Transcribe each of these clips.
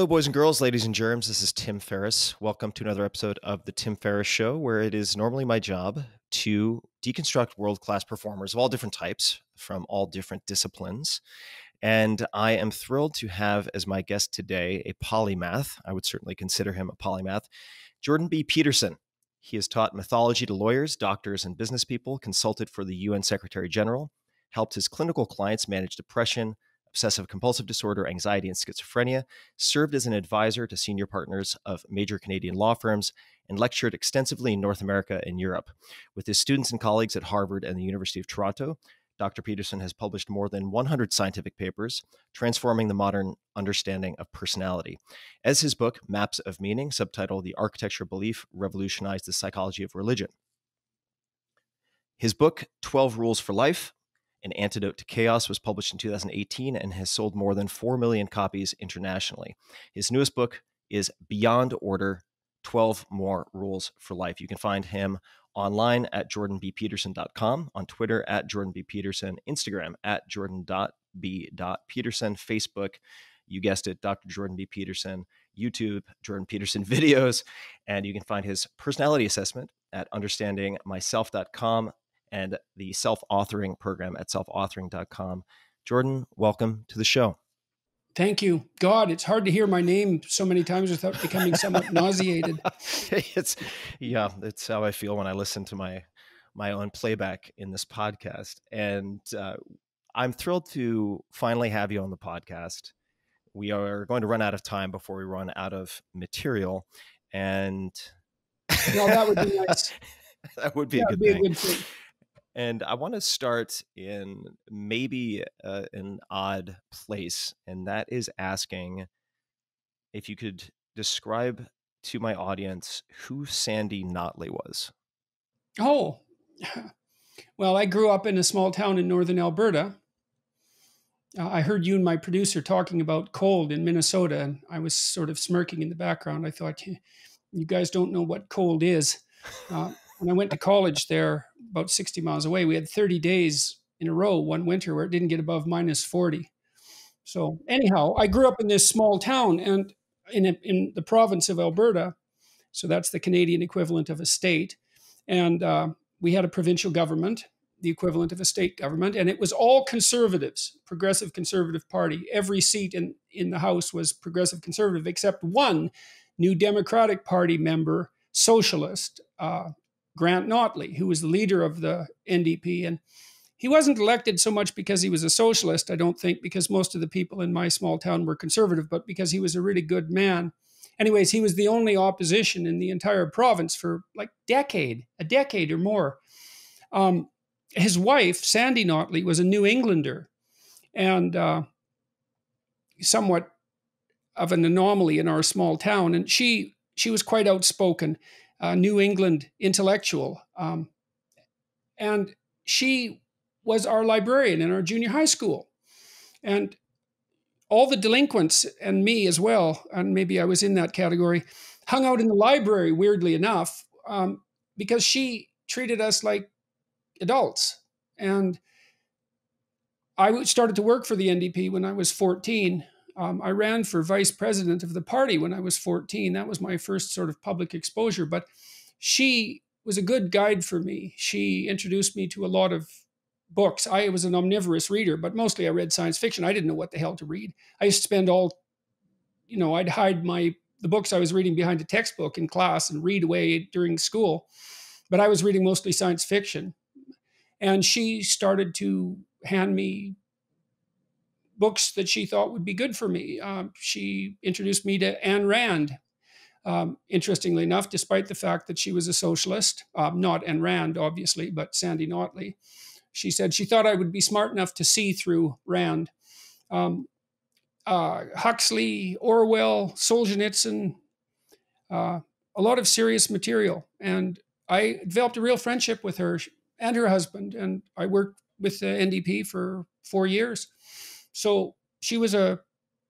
Hello, boys and girls, ladies and germs. This is Tim Ferriss. Welcome to another episode of The Tim Ferriss Show, where it is normally my job to deconstruct world class performers of all different types from all different disciplines. And I am thrilled to have as my guest today a polymath. I would certainly consider him a polymath, Jordan B. Peterson. He has taught mythology to lawyers, doctors, and business people, consulted for the UN Secretary General, helped his clinical clients manage depression obsessive compulsive disorder, anxiety, and schizophrenia, served as an advisor to senior partners of major Canadian law firms, and lectured extensively in North America and Europe. With his students and colleagues at Harvard and the University of Toronto, Dr. Peterson has published more than 100 scientific papers transforming the modern understanding of personality. As his book, Maps of Meaning, subtitled The Architecture of Belief, revolutionized the psychology of religion. His book, 12 Rules for Life, an Antidote to Chaos was published in 2018 and has sold more than 4 million copies internationally. His newest book is Beyond Order 12 More Rules for Life. You can find him online at jordanbpeterson.com, on Twitter at jordanbpeterson, Instagram at jordan.b.peterson, Facebook, you guessed it, Dr. Jordan B. Peterson, YouTube, Jordan Peterson videos, and you can find his personality assessment at understandingmyself.com and the self authoring program at selfauthoring.com. Jordan, welcome to the show. Thank you. God, it's hard to hear my name so many times without becoming somewhat nauseated. it's yeah, it's how I feel when I listen to my my own playback in this podcast. And uh, I'm thrilled to finally have you on the podcast. We are going to run out of time before we run out of material. And no, that would be nice. that would be, a good, be a good thing. And I want to start in maybe uh, an odd place, and that is asking if you could describe to my audience who Sandy Notley was. Oh, well, I grew up in a small town in northern Alberta. Uh, I heard you and my producer talking about cold in Minnesota, and I was sort of smirking in the background. I thought, you guys don't know what cold is. Uh, when I went to college there, about 60 miles away, we had 30 days in a row one winter where it didn't get above minus 40. So, anyhow, I grew up in this small town and in, a, in the province of Alberta. So, that's the Canadian equivalent of a state. And uh, we had a provincial government, the equivalent of a state government, and it was all conservatives, progressive conservative party. Every seat in, in the House was progressive conservative, except one new Democratic Party member, socialist, uh, Grant Notley, who was the leader of the NDP. And he wasn't elected so much because he was a socialist, I don't think, because most of the people in my small town were conservative, but because he was a really good man. Anyways, he was the only opposition in the entire province for like decade, a decade or more. Um, his wife, Sandy Notley, was a New Englander and uh, somewhat of an anomaly in our small town. And she she was quite outspoken uh, New England intellectual. Um, and she was our librarian in our junior high school. And all the delinquents and me as well, and maybe I was in that category, hung out in the library, weirdly enough, um, because she treated us like adults. And I started to work for the NDP when I was 14. Um, I ran for vice president of the party when I was 14. That was my first sort of public exposure. But she was a good guide for me. She introduced me to a lot of books. I was an omnivorous reader, but mostly I read science fiction. I didn't know what the hell to read. I used to spend all, you know, I'd hide my the books I was reading behind a textbook in class and read away during school. But I was reading mostly science fiction. And she started to hand me books that she thought would be good for me. Um, she introduced me to Ayn Rand. Um, interestingly enough, despite the fact that she was a socialist, um, not Ayn Rand, obviously, but Sandy Notley, she said she thought I would be smart enough to see through Rand. Um, uh, Huxley, Orwell, Solzhenitsyn, uh, a lot of serious material. And I developed a real friendship with her and her husband. And I worked with the NDP for four years. So she was a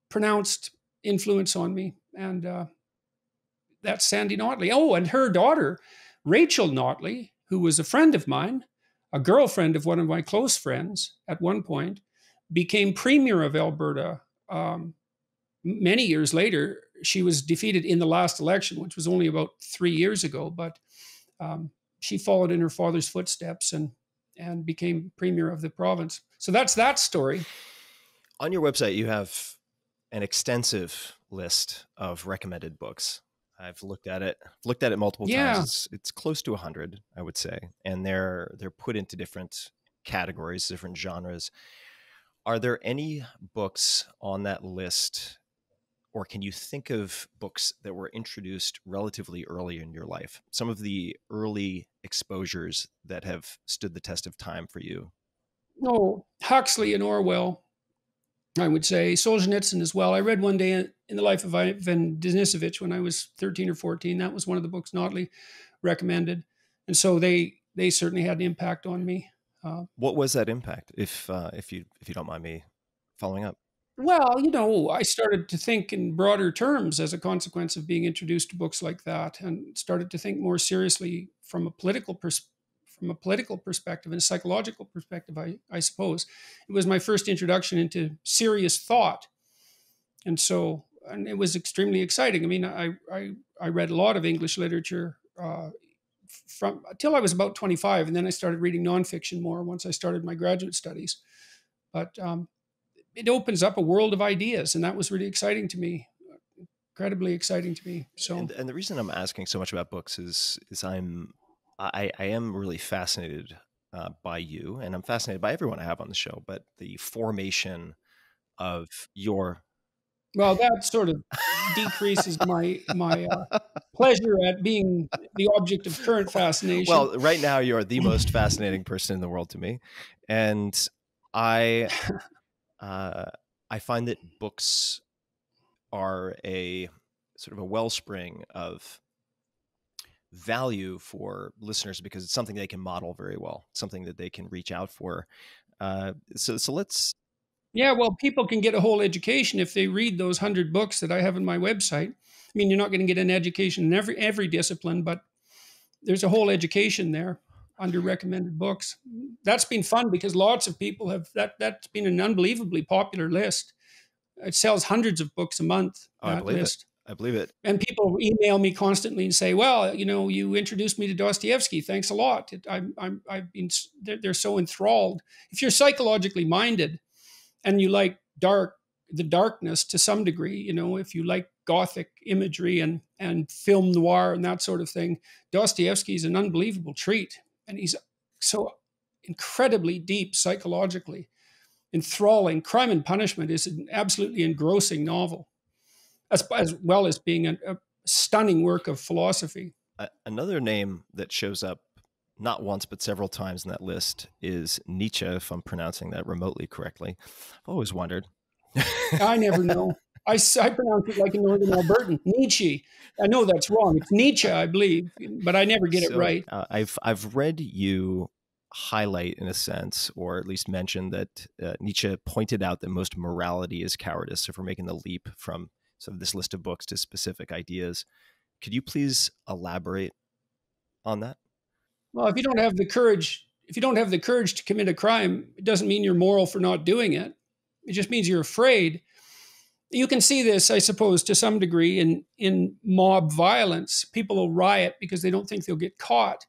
pronounced influence on me. And uh, that's Sandy Notley. Oh, and her daughter, Rachel Notley, who was a friend of mine, a girlfriend of one of my close friends at one point, became premier of Alberta um, many years later, she was defeated in the last election, which was only about three years ago. But um, she followed in her father's footsteps and and became premier of the province. So that's that story. On your website, you have an extensive list of recommended books. I've looked at it, looked at it multiple yeah. times. It's, it's close to hundred, I would say, and they're they're put into different categories, different genres. Are there any books on that list or can you think of books that were introduced relatively early in your life? Some of the early exposures that have stood the test of time for you? No, Huxley and Orwell, I would say. Solzhenitsyn as well. I read one day in the life of Ivan Denisovich when I was 13 or 14. That was one of the books Notley recommended. And so they they certainly had an impact on me. Uh, what was that impact, if uh, if you if you don't mind me following up? Well, you know, I started to think in broader terms as a consequence of being introduced to books like that, and started to think more seriously from a political pers- from a political perspective and a psychological perspective. I, I suppose it was my first introduction into serious thought, and so and it was extremely exciting. I mean, I I, I read a lot of English literature. Uh, from until I was about 25, and then I started reading nonfiction more once I started my graduate studies. But um, it opens up a world of ideas, and that was really exciting to me, incredibly exciting to me. So, and, and the reason I'm asking so much about books is is I'm I, I am really fascinated uh, by you, and I'm fascinated by everyone I have on the show. But the formation of your well, that sort of decreases my my uh, pleasure at being the object of current fascination. Well, right now you're the most fascinating person in the world to me, and I uh, I find that books are a sort of a wellspring of value for listeners because it's something they can model very well, something that they can reach out for. Uh, so, so let's. Yeah, well, people can get a whole education if they read those hundred books that I have on my website. I mean, you're not going to get an education in every every discipline, but there's a whole education there under recommended books. That's been fun because lots of people have that. That's been an unbelievably popular list. It sells hundreds of books a month. Oh, I believe list. it. I believe it. And people email me constantly and say, "Well, you know, you introduced me to Dostoevsky. Thanks a lot. I'm, I'm, I've been. They're, they're so enthralled. If you're psychologically minded, and you like dark, the darkness to some degree, you know, if you like gothic imagery and and film noir and that sort of thing, Dostoevsky is an unbelievable treat and he's so incredibly deep psychologically, enthralling. Crime and Punishment is an absolutely engrossing novel, as, as well as being a, a stunning work of philosophy. another name that shows up not once but several times in that list is Nietzsche, if I'm pronouncing that remotely correctly. I've always wondered. I never know. I, I pronounce it like a Northern Albertan, Nietzsche. I know that's wrong. It's Nietzsche, I believe, but I never get so, it right. Uh, I've I've read you highlight, in a sense, or at least mention that uh, Nietzsche pointed out that most morality is cowardice. So, if we're making the leap from sort of this list of books to specific ideas, could you please elaborate on that? Well, if you don't have the courage, if you don't have the courage to commit a crime, it doesn't mean you're moral for not doing it. It just means you're afraid you can see this, I suppose, to some degree in in mob violence. People will riot because they don't think they'll get caught,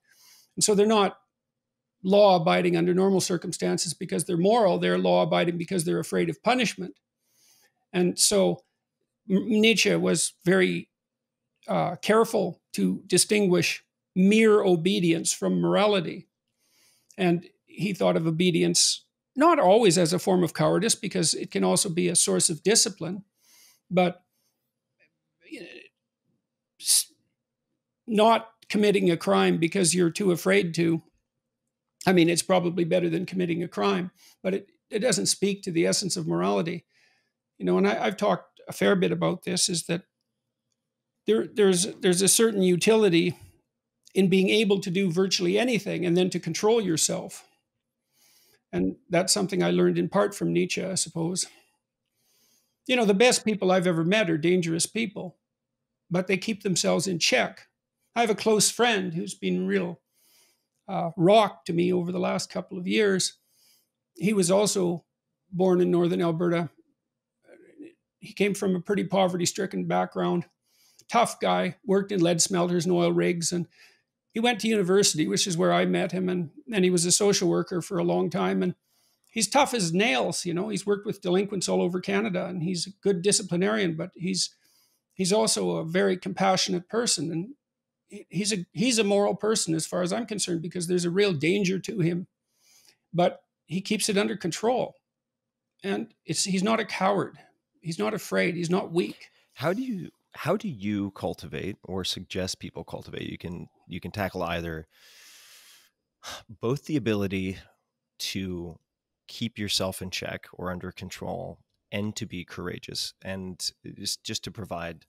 and so they're not law abiding under normal circumstances because they're moral. They're law abiding because they're afraid of punishment. And so Nietzsche was very uh, careful to distinguish mere obedience from morality, and he thought of obedience not always as a form of cowardice because it can also be a source of discipline but not committing a crime because you're too afraid to. I mean it's probably better than committing a crime but it, it doesn't speak to the essence of morality you know and I, have talked a fair bit about this is that there, there's there's a certain utility in being able to do virtually anything and then to control yourself and that's something i learned in part from nietzsche i suppose you know, the best people I've ever met are dangerous people, but they keep themselves in check. I have a close friend who's been real uh, rock to me over the last couple of years. He was also born in northern Alberta. He came from a pretty poverty stricken background. Tough guy, worked in lead smelters and oil rigs. And he went to university, which is where I met him. And, and he was a social worker for a long time. And he's tough as nails. You know, he's worked with delinquents all over Canada and he's a good disciplinarian, but he's, he's also a very compassionate person. And he's a he's a moral person as far as I'm concerned because there's a real danger to him, but he keeps it under control, and it's he's not a coward. He's not afraid. He's not weak. How do you how do you cultivate or suggest people cultivate? You can you can tackle either both the ability to keep yourself in check or under control and to be courageous and just just to provide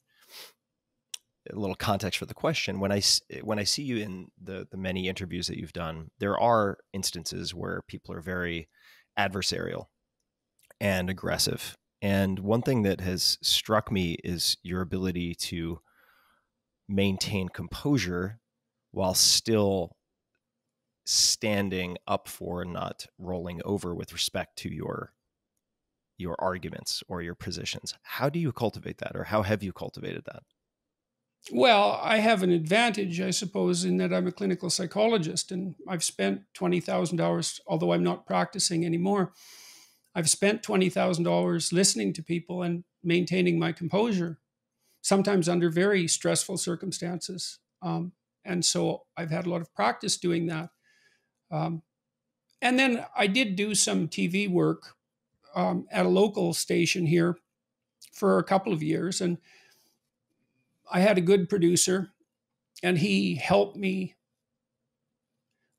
a little context for the question when i when i see you in the the many interviews that you've done there are instances where people are very adversarial and aggressive and one thing that has struck me is your ability to maintain composure while still standing up for and not rolling over with respect to your your arguments or your positions how do you cultivate that or how have you cultivated that well, I have an advantage, I suppose, in that I'm a clinical psychologist and I've spent 20,000 hours, although I'm not practicing anymore. I've spent $20,000 listening to people and maintaining my composure, sometimes under very stressful circumstances. Um, and so I've had a lot of practice doing that. Um, and then I did do some TV work um, at a local station here for a couple of years. And I had a good producer, and he helped me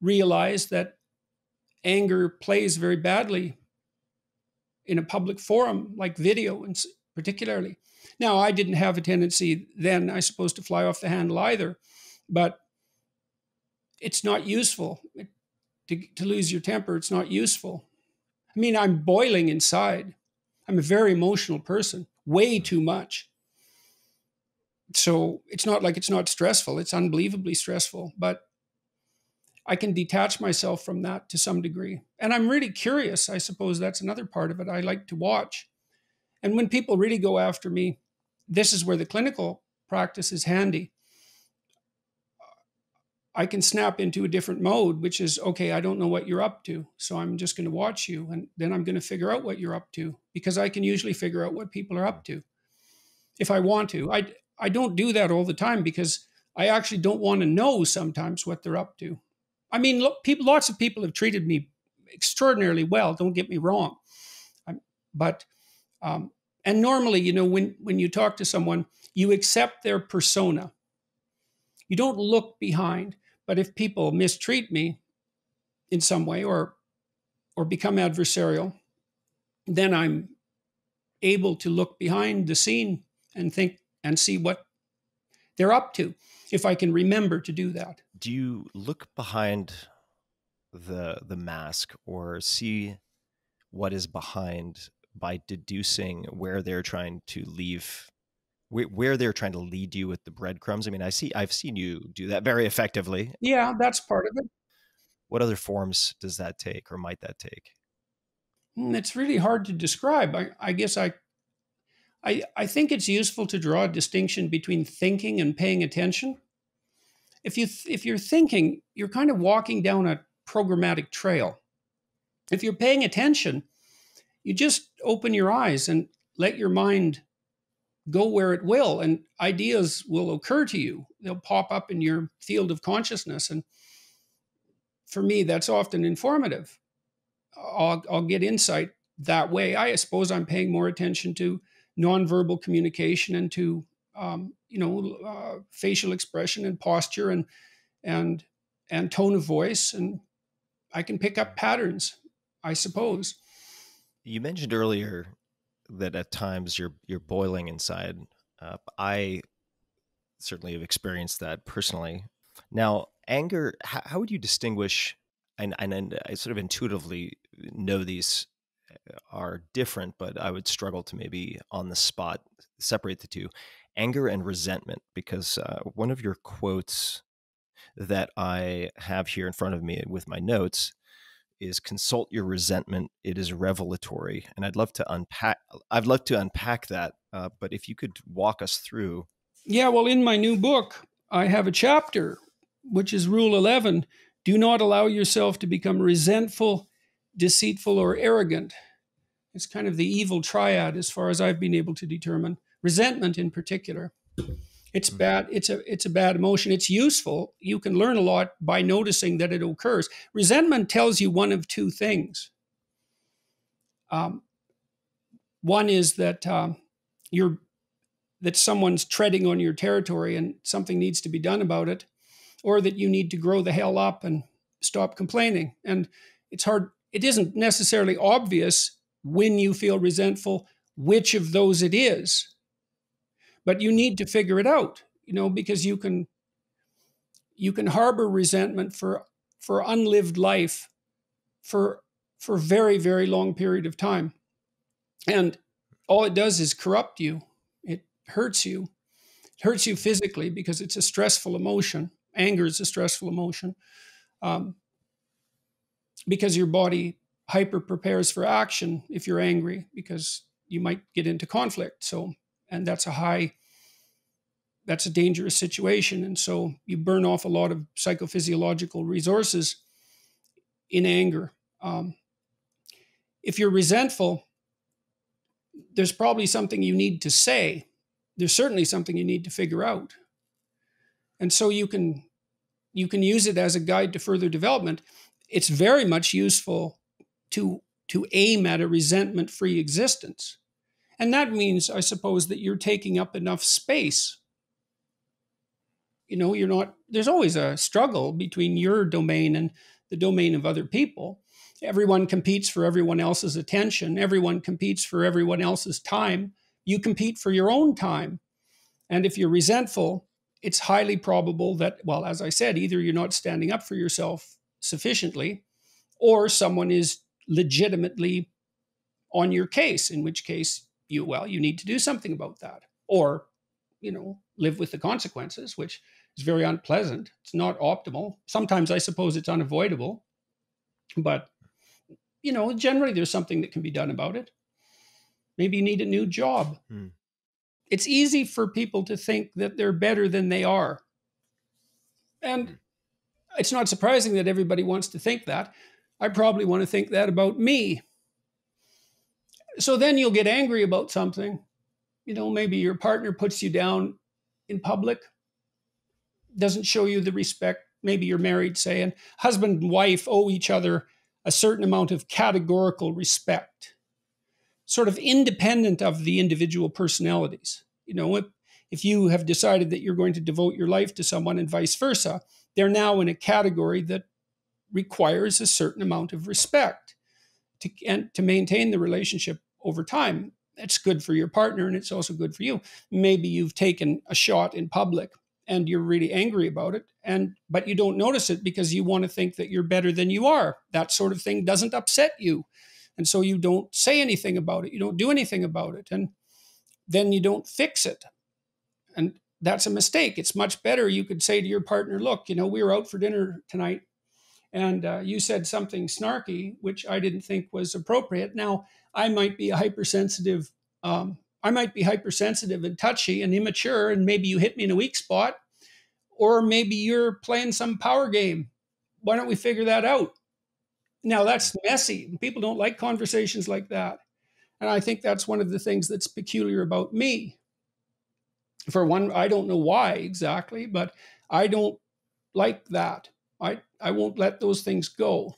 realize that anger plays very badly in a public forum like video, and particularly. Now, I didn't have a tendency then, I suppose, to fly off the handle either, but it's not useful to, to lose your temper. It's not useful. I mean, I'm boiling inside. I'm a very emotional person, way too much so it's not like it's not stressful it's unbelievably stressful but i can detach myself from that to some degree. And i'm really curious i suppose that's another part of it i like to watch. And when people really go after me this is where the clinical practice is handy. Uh, I can snap into a different mode which is okay i don't know what you're up to so i'm just going to watch you and then i'm going to figure out what you're up to because i can usually figure out what people are up to. If i want to i I don't do that all the time because I actually don't want to know sometimes what they're up to. I mean, look, people, lots of people have treated me extraordinarily well. Don't get me wrong, I'm, but um, and normally, you know, when when you talk to someone, you accept their persona. You don't look behind. But if people mistreat me in some way or or become adversarial, then I'm able to look behind the scene and think, and see what they're up to if I can remember to do that. Do you look behind the the mask or see what is behind by deducing where they're trying to leave where, where they're trying to lead you with the breadcrumbs? I mean, I see I've seen you do that very effectively. Yeah, that's part of it. What other forms does that take or might that take? Hmm, it's really hard to describe. I, I guess I I, I think it's useful to draw a distinction between thinking and paying attention. If you if you're thinking, you're kind of walking down a programmatic trail. If you're paying attention, you just open your eyes and let your mind go where it will and ideas will occur to you. They'll pop up in your field of consciousness and for me that's often informative. I'll, I'll get insight that way. I suppose I'm paying more attention to nonverbal communication and to um, you know uh, facial expression and posture and and and tone of voice and I can pick up patterns, I suppose. You mentioned earlier that at times you're you're boiling inside. Uh, I certainly have experienced that personally. Now, anger. How, how would you distinguish? And, and I sort of intuitively know these are different, but I would struggle to maybe on the spot separate the two anger and resentment because uh, one of your quotes that I have here in front of me with my notes is consult your resentment. It is revelatory, and I'd love to unpack. I'd love to unpack that, uh, but if you could walk us through. Yeah, well, in my new book, I have a chapter which is Rule Eleven: Do not allow yourself to become resentful, deceitful, or arrogant. It's kind of the evil triad, as far as I've been able to determine. Resentment, in particular. It's mm-hmm. bad. It's a it's a bad emotion. It's useful. You can learn a lot by noticing that it occurs. Resentment tells you one of two things. Um, one is that um, you're that someone's treading on your territory and something needs to be done about it, or that you need to grow the hell up and stop complaining. And it's hard. It isn't necessarily obvious when you feel resentful which of those it is but you need to figure it out you know because you can you can harbor resentment for for unlived life for for very very long period of time. And all it does is corrupt you. It hurts you. It hurts you physically because it's a stressful emotion. Anger is a stressful emotion um, because your body hyper prepares for action if you're angry because you might get into conflict. So and that's a high that's a dangerous situation. And so you burn off a lot of psychophysiological resources in anger. Um, if you're resentful there's probably something you need to say. There's certainly something you need to figure out. And so you can you can use it as a guide to further development. It's very much useful to to aim at a resentment free existence and that means, I suppose, that you're taking up enough space. You know, you're not, there's always a struggle between your domain and the domain of other people. Everyone competes for everyone else's attention, everyone competes for everyone else's time. You compete for your own time. And if you're resentful, it's highly probable that, well, as I said, either you're not standing up for yourself sufficiently or someone is legitimately on your case, in which case you well you need to do something about that or you know live with the consequences which is very unpleasant. It's not optimal. Sometimes i suppose it's unavoidable but you know generally there's something that can be done about it. Maybe you need a new job. Hmm. it's easy for people to think that they're better than they are. And hmm. it's not surprising that everybody wants to think that. I probably want to think that about me so then you'll get angry about something. You know, maybe your partner puts you down in public, doesn't show you the respect. Maybe you're married, say, and husband and wife owe each other a certain amount of categorical respect, sort of independent of the individual personalities. You know, if, if you have decided that you're going to devote your life to someone and vice versa, they're now in a category that requires a certain amount of respect to, and to maintain the relationship over time. It's good for your partner and it's also good for you. Maybe you've taken a shot in public and you're really angry about it and but you don't notice it because you want to think that you're better than you are. That sort of thing doesn't upset you. And so you don't say anything about it. You don't do anything about it and then you don't fix it. And that's a mistake. It's much better you could say to your partner, "Look, you know, we were out for dinner tonight and uh, you said something snarky, which I didn't think was appropriate. Now, I might be a hypersensitive, um, I might be hypersensitive and touchy and immature, and maybe you hit me in a weak spot, or maybe you're playing some power game. Why don't we figure that out? Now, that's messy. People don't like conversations like that. And I think that's one of the things that's peculiar about me. For one, I don't know why exactly, but I don't like that. I, I won't let those things go.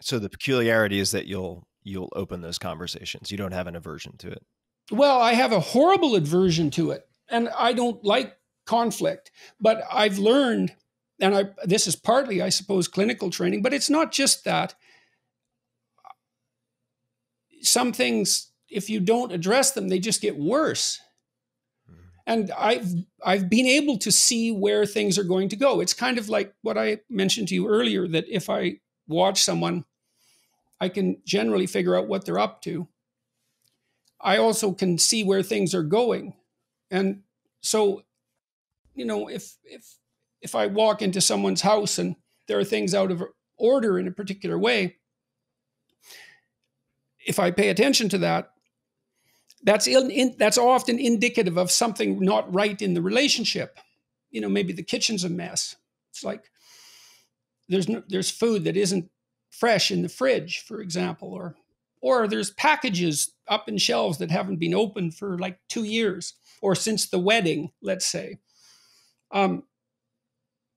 So the peculiarity is that you'll you'll open those conversations. You don't have an aversion to it. Well, I have a horrible aversion to it, and I don't like conflict. But I've learned, and I this is partly, I suppose, clinical training, but it's not just that. Some things, if you don't address them, they just get worse mm-hmm. and I've I've been able to see where things are going to go. It's kind of like what I mentioned to you earlier that if I watch someone, I can generally figure out what they're up to. I also can see where things are going, and so, you know, if if if I walk into someone's house and there are things out of order in a particular way, if I pay attention to that, that's in, in, that's often indicative of something not right in the relationship. You know, maybe the kitchen's a mess. It's like there's no, there's food that isn't fresh in the fridge, for example, or or there's packages up in shelves that haven't been opened for like two years or since the wedding, let's say. Um,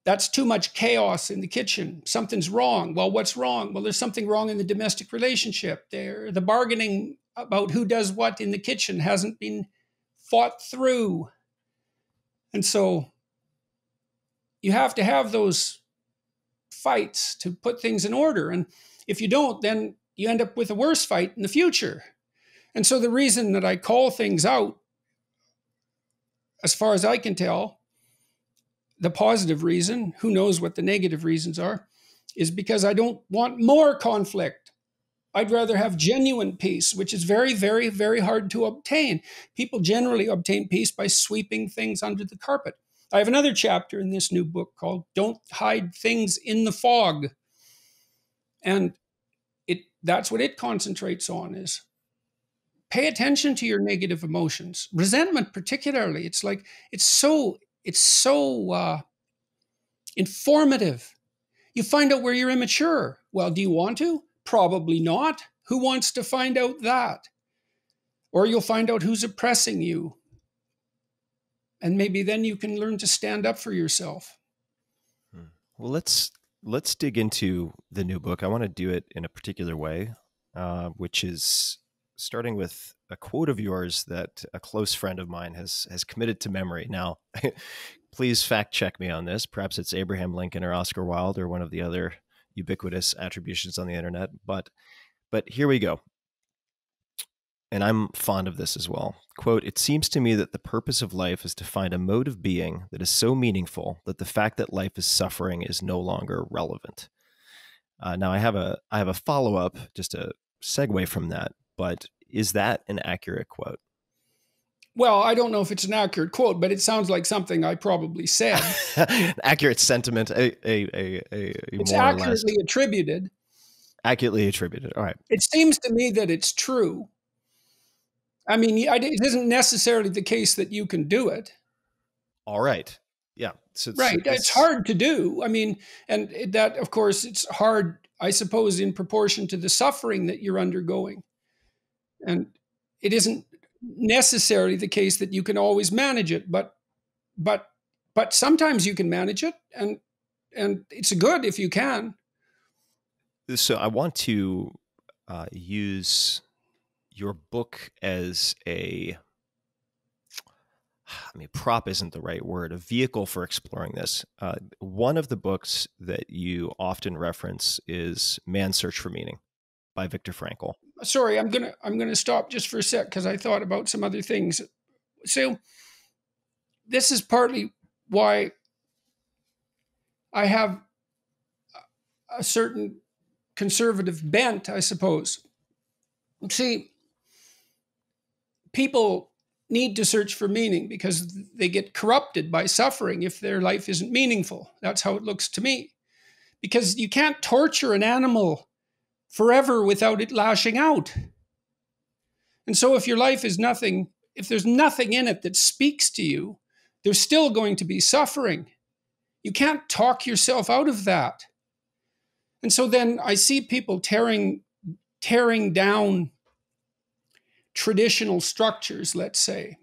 that's too much chaos in the kitchen. Something's wrong. Well, what's wrong? Well, there's something wrong in the domestic relationship. There, the bargaining about who does what in the kitchen hasn't been fought through. And so you have to have those fights to put things in order. And if you don't, then you end up with a worse fight in the future. And so the reason that I call things out, as far as I can tell, the positive reason, who knows what the negative reasons are, is because I don't want more conflict. I'd rather have genuine peace, which is very, very, very hard to obtain. People generally obtain peace by sweeping things under the carpet. I have another chapter in this new book called Don't Hide Things in the Fog. And it that's what it concentrates on is pay attention to your negative emotions. Resentment particularly, it's like it's so it's so uh, informative. You find out where you're immature. Well, do you want to? Probably not. Who wants to find out that? Or you'll find out who's oppressing you. And maybe then you can learn to stand up for yourself. Hmm. Well, let's let's dig into the new book. I want to do it in a particular way, uh, which is starting with a quote of yours that a close friend of mine has has committed to memory. Now, please fact check me on this. Perhaps it's Abraham Lincoln or Oscar Wilde or one of the other ubiquitous attributions on the internet. But but here we go. And I'm fond of this as well. Quote, it seems to me that the purpose of life is to find a mode of being that is so meaningful that the fact that life is suffering is no longer relevant. Uh, now I have a I have a follow up, just a segue from that, but is that an accurate quote? Well, I don't know if it's an accurate quote, but it sounds like something I probably said. accurate sentiment, a, a, a, a it's accurately attributed. Accurately attributed. All right. It seems to me that it's true. I mean, it isn't necessarily the case that you can do it. All right. Yeah. So it's, right. It's, it's hard to do. I mean, and that, of course, it's hard, I suppose, in proportion to the suffering that you're undergoing. And it isn't necessarily the case that you can always manage it, but but but sometimes you can manage it and and it's good if you can. So I want to uh, use your book as a I mean, prop isn't the right word, a vehicle for exploring this. Uh, one of the books that you often reference is Man's Search for Meaning by Viktor Frankl sorry, I'm gonna I'm gonna stop just for a sec because I thought about some other things. So this is partly why I have a certain conservative bent, I suppose. See, people need to search for meaning because they get corrupted by suffering if their life isn't meaningful. That's how it looks to me. Because you can't torture an animal forever without it lashing out. And so, if your life is nothing, if there's nothing in it that speaks to you, there's still going to be suffering. You can't talk yourself out of that. And so then I see people tearing, tearing down traditional structures, let's say,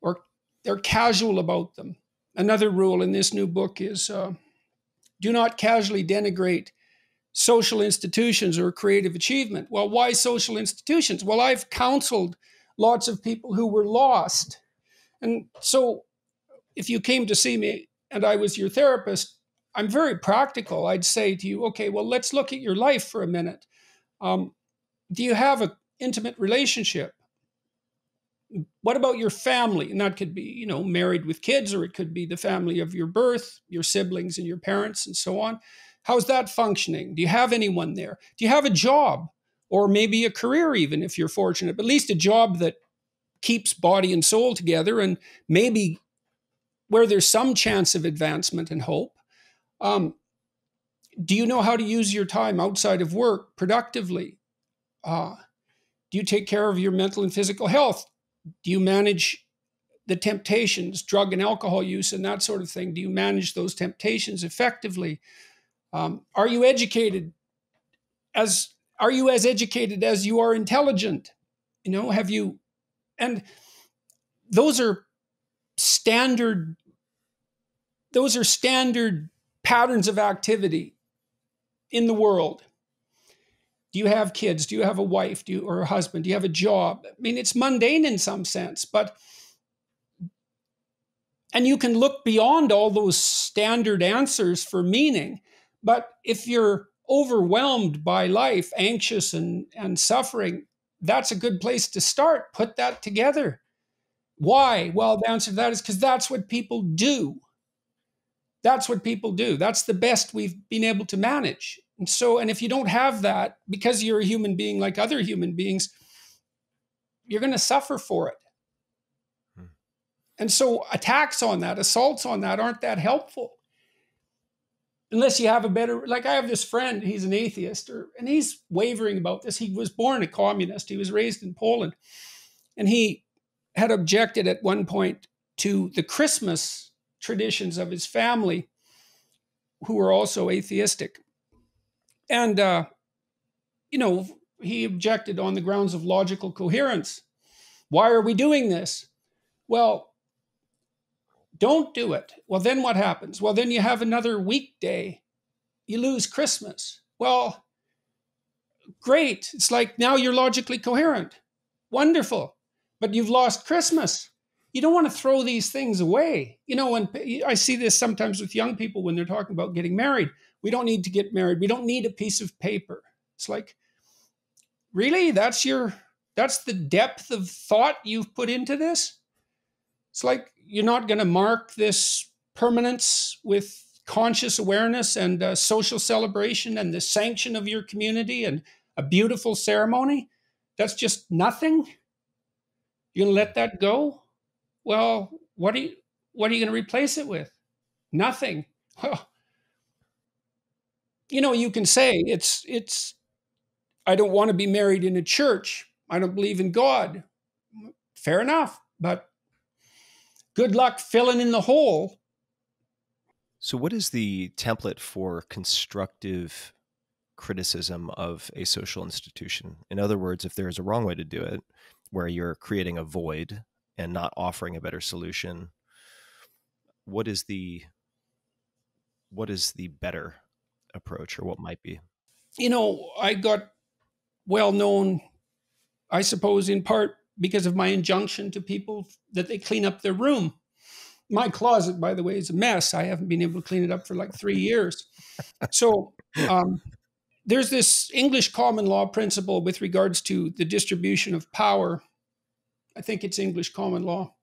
or they're casual about them. Another rule in this new book is uh, do not casually denigrate social institutions or creative achievement. Well, why social institutions? Well, I've counseled lots of people who were lost. And so if you came to see me and I was your therapist, I'm very practical. I'd say to you, okay, well, let's look at your life for a minute. Um, do you have an intimate relationship? What about your family? And that could be, you know, married with kids, or it could be the family of your birth, your siblings and your parents, and so on. How's that functioning? Do you have anyone there? Do you have a job or maybe a career, even if you're fortunate, but at least a job that keeps body and soul together and maybe where there's some chance of advancement and hope? Um, do you know how to use your time outside of work productively? Uh, Do you take care of your mental and physical health? Do you manage the temptations, drug and alcohol use, and that sort of thing? Do you manage those temptations effectively? Um, are you educated as are you as educated as you are intelligent? You know, have you and those are standard those are standard patterns of activity in the world. Do you have kids? Do you have a wife? Do you or a husband? Do you have a job? I mean, it's mundane in some sense, but and you can look beyond all those standard answers for meaning. But if you're overwhelmed by life, anxious and, and suffering, that's a good place to start. Put that together. Why? Well, the answer to that is because that's what people do. That's what people do. That's the best we've been able to manage. And so, and if you don't have that, because you're a human being like other human beings, you're going to suffer for it. Hmm. And so, attacks on that, assaults on that aren't that helpful. Unless you have a better, like I have this friend, he's an atheist, or, and he's wavering about this. He was born a communist, he was raised in Poland. And he had objected at one point to the Christmas traditions of his family, who were also atheistic. And, uh, you know, he objected on the grounds of logical coherence. Why are we doing this? Well, don't do it. Well, then what happens? Well, then you have another weekday. You lose Christmas. Well, great. It's like now you're logically coherent. Wonderful. But you've lost Christmas you don't want to throw these things away. You know, when I see this sometimes with young people when they're talking about getting married, we don't need to get married. We don't need a piece of paper. It's like, really? That's your that's the depth of thought you've put into this? It's like you're not going to mark this permanence with conscious awareness and uh, social celebration and the sanction of your community and a beautiful ceremony. That's just nothing. You're going to let that go? Well, what are you what are you going to replace it with? Nothing. Well, you know, you can say it's it's I don't want to be married in a church. I don't believe in God. Fair enough, but good luck filling in the hole. So what is the template for constructive criticism of a social institution? In other words, if there is a wrong way to do it, where you're creating a void and not offering a better solution what is the what is the better approach or what might be? You know i got well known i suppose in part because of my injunction to people that they clean up their room. My closet by the way is a mess. I haven't been able to clean it up for like three years. So um, there's this english common law principle with regards to the distribution of power. I think it's English common law,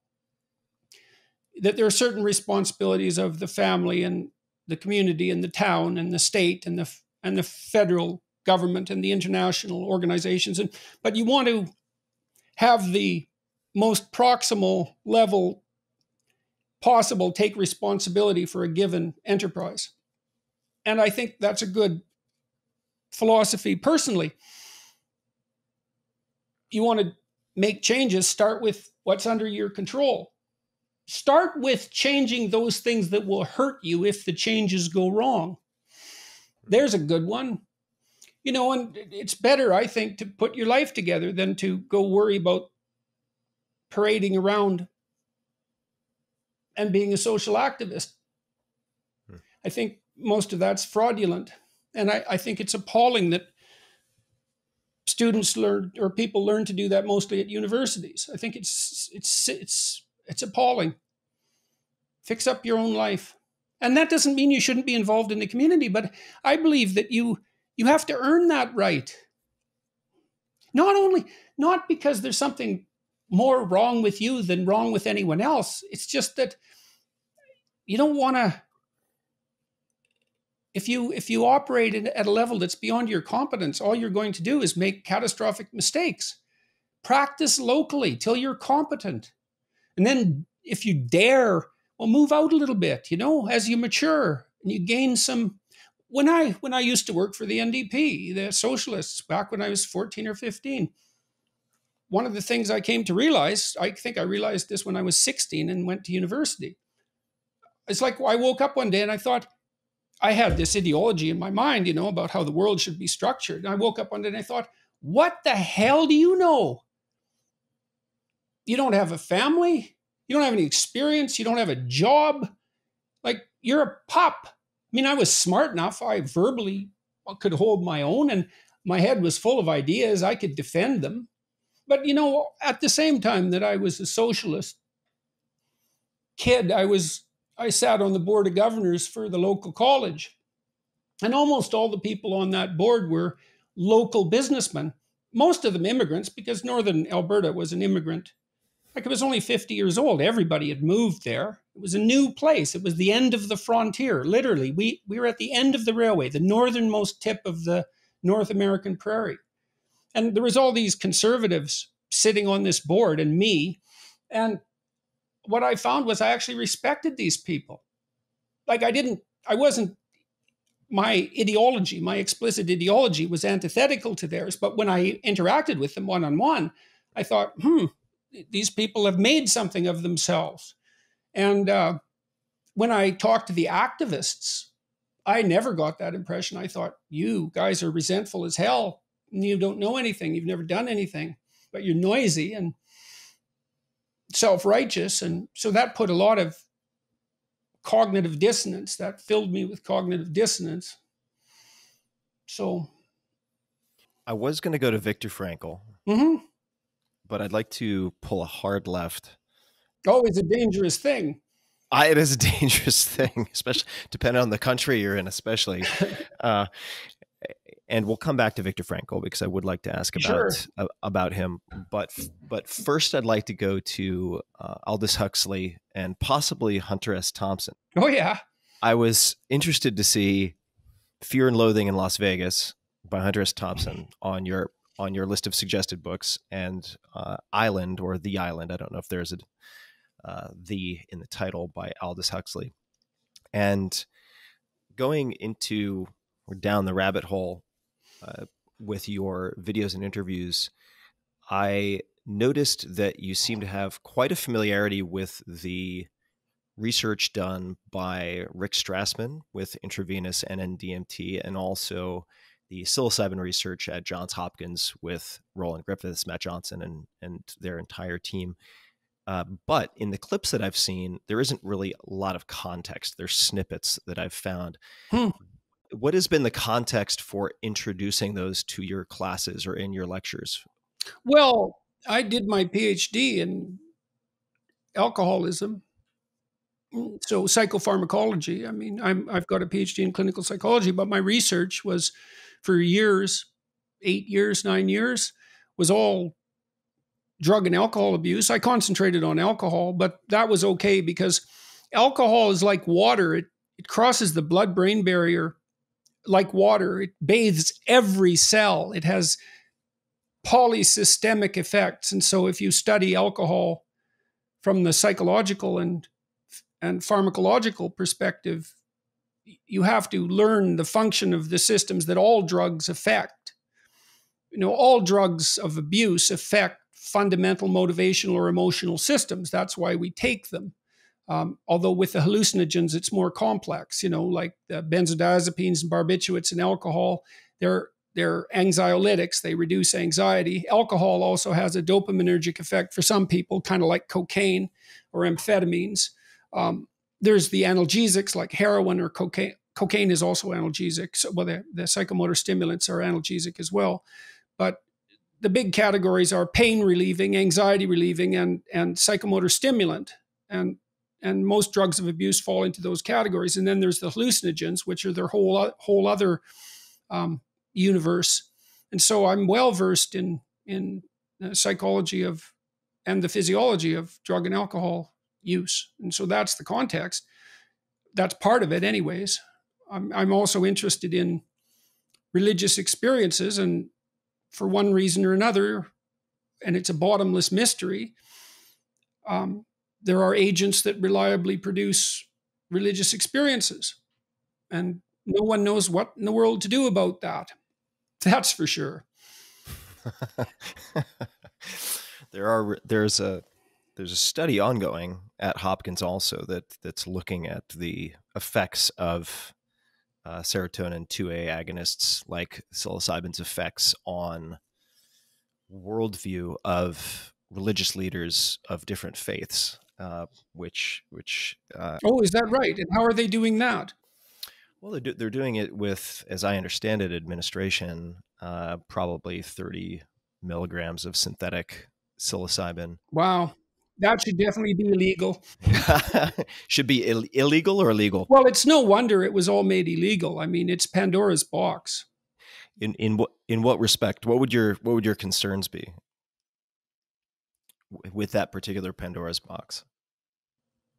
that there are certain responsibilities of the family and the community and the town and the state and the and the federal government and the international organizations. And but you want to have the most proximal level possible take responsibility for a given enterprise. And i think that's a good philosophy. Personally you want to make changes, start with what's under your control. Start with changing those things that will hurt you if the changes go wrong. There's a good one. You know, and it's better, I think, to put your life together than to go worry about parading around and being a social activist. Hmm. I think most of that's fraudulent. And I, I think it's appalling that students learn or people learn to do that mostly at universities. I think it's it's it's it's appalling. Fix up your own life. And that doesn't mean you shouldn't be involved in the community, but I believe that you you have to earn that right. Not only not because there's something more wrong with you than wrong with anyone else. It's just that you don't want to if you if you operate at a level that's beyond your competence all you're going to do is make catastrophic mistakes practice locally till you're competent and then if you dare well move out a little bit you know as you mature and you gain some when i when i used to work for the ndp the socialists back when i was 14 or 15 one of the things I came to realize, I think I realized this when I was 16 and went to university. It's like I woke up one day and I thought, I had this ideology in my mind, you know, about how the world should be structured. And I woke up one day and I thought, what the hell do you know? You don't have a family. You don't have any experience. You don't have a job. Like you're a pup. I mean, I was smart enough. I verbally could hold my own and my head was full of ideas. I could defend them. But, you know, at the same time that I was a socialist kid, I was I sat on the board of governors for the local college. And almost all the people on that board were local businessmen, most of them immigrants, because Northern Alberta was an immigrant. Like it was only 50 years old. Everybody had moved there. It was a new place. It was the end of the frontier. Literally, we, we were at the end of the railway, the northernmost tip of the North American prairie. And there was all these conservatives sitting on this board and me. And what I found was I actually respected these people. Like I didn't, I wasn't, my ideology, my explicit ideology was antithetical to theirs. But when I interacted with them one on one, I thought, hmm, these people have made something of themselves. And uh, when I talked to the activists, I never got that impression. I thought, you guys are resentful as hell. You don't know anything. You've never done anything, but you're noisy. And self righteous. And so that put a lot of cognitive dissonance, that filled me with cognitive dissonance. So I was going to go to Viktor Frankl, mm-hmm. But I'd like to pull a hard left. Oh, it's a dangerous thing. I, it is a dangerous thing, especially depending on the country you're in, especially. uh, and we'll come back to Viktor Frankl because I would like to ask about sure. uh, about him. But but first, I'd like to go to uh, Aldous Huxley and possibly Hunter S. Thompson. Oh yeah, I was interested to see Fear and Loathing in Las Vegas by Hunter S. Thompson on your on your list of suggested books, and uh, Island or The Island. I don't know if there's a uh, the in the title by Aldous Huxley, and going into or down the rabbit hole uh, with your videos and interviews, I noticed that you seem to have quite a familiarity with the research done by Rick Strassman with intravenous NN-DMT and also the psilocybin research at Johns Hopkins with Roland Griffiths, Matt Johnson, and, and their entire team. Uh, but in the clips that I've seen, there isn't really a lot of context. There's snippets that I've found. Hmm what has been the context for introducing those to your classes or in your lectures? Well, I did my PhD in alcoholism. So psychopharmacology. I mean, I'm, I've got a PhD in clinical psychology, but my research was for years, eight years, nine years, was all drug and alcohol abuse. I concentrated on alcohol, but that was okay because alcohol is like water. It, it crosses the blood brain barrier like water. It bathes every cell. It has polysystemic effects. And so if you study alcohol from the psychological and and pharmacological perspective, you have to learn the function of the systems that all drugs affect. You know, all drugs of abuse affect fundamental motivational or emotional systems. That's why we take them. Um, although with the hallucinogens, it's more complex. You know, like the benzodiazepines and barbiturates and alcohol, they're they're anxiolytics. They reduce anxiety. Alcohol also has a dopaminergic effect for some people, kind of like cocaine or amphetamines. Um, there's the analgesics like heroin or cocaine. Cocaine is also analgesic. So, well, the, the psychomotor stimulants are analgesic as well. But the big categories are pain relieving, anxiety relieving, and and psychomotor stimulant. And and most drugs of abuse fall into those categories. And then there's the hallucinogens, which are their whole whole other um, universe. And so I'm well versed in in psychology of and the physiology of drug and alcohol use. And so that's the context. That's part of it, anyways. I'm, I'm also interested in religious experiences, and for one reason or another, and it's a bottomless mystery. Um, there are agents that reliably produce religious experiences. And no one knows what in the world to do about that. That's for sure. there are there's a there's a study ongoing at Hopkins also that that's looking at the effects of uh, serotonin 2A agonists like psilocybin's effects on worldview of religious leaders of different faiths, uh, which which. Uh, oh, is that right? And how are they doing that? Well, they're, do, they're doing it with, as I understand it, administration, uh, probably 30 milligrams of synthetic psilocybin. Wow. That should definitely be illegal. should be Ill- illegal or illegal? Well, it's no wonder it was all made illegal. I mean, it's Pandora's box. In in what in what respect? What would your what would your concerns be with that particular Pandora's box?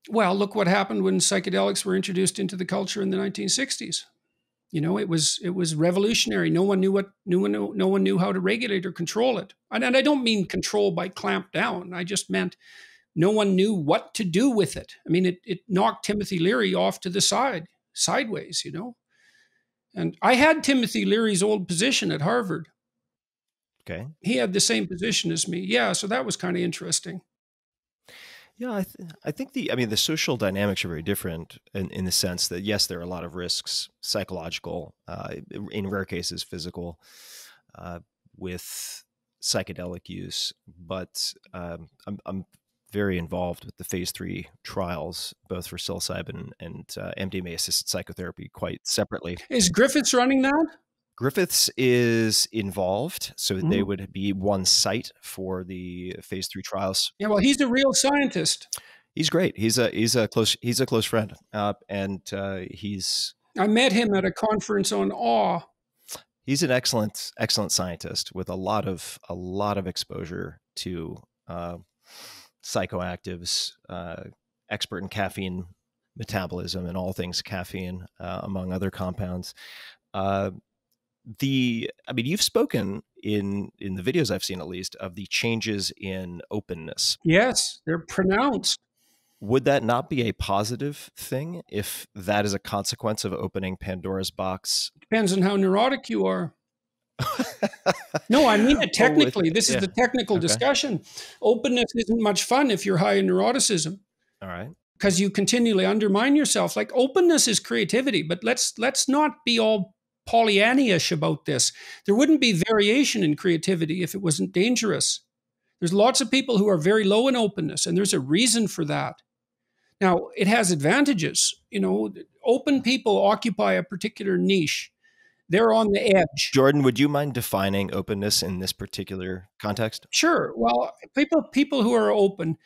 Well, look what happened when psychedelics were introduced into the culture in the 1960s. You know, it was it was revolutionary. No one knew what no one no one knew how to regulate or control it. And, and I don't mean control by clamp down. I just meant no one knew what to do with it. I mean, it it knocked Timothy Leary off to the side, sideways. You know, and I had Timothy Leary's old position at Harvard. Okay. He had the same position as me. Yeah, so that was kind of interesting. Yeah, I, th- I think the I mean the social dynamics are very different in, in the sense that yes, there are a lot of risks, psychological, uh, in rare cases, physical, uh, with psychedelic use. But um, I'm, I'm very involved with the phase three trials, both for psilocybin and uh, MDMA assisted psychotherapy, quite separately. Is Griffiths running that? Griffiths is involved, so mm. they would be one site for the phase three trials. Yeah, well, he's a real scientist. He's great. He's a he's a close he's a close friend, uh, and uh, he's. I met him at a conference on awe. He's an excellent excellent scientist with a lot of a lot of exposure to uh, psychoactives, uh, expert in caffeine metabolism and all things caffeine, uh, among other compounds. Uh, the i mean you've spoken in in the videos i've seen at least of the changes in openness. Yes they're pronounced. Would that not be a positive thing if that is a consequence of opening pandora's box? Depends on how neurotic you are no i mean it technically this is yeah. the technical okay. discussion openness isn't much fun if you're high in neuroticism all right because you continually undermine yourself like openness is creativity but let's let's not be all Pollyannish about this. There wouldn't be variation in creativity if it wasn't dangerous. There's lots of people who are very low in openness, and there's a reason for that. Now, it has advantages. You know, open people occupy a particular niche. They're on the edge. Jordan, would you mind defining openness in this particular context? Sure. Well, people people who are open,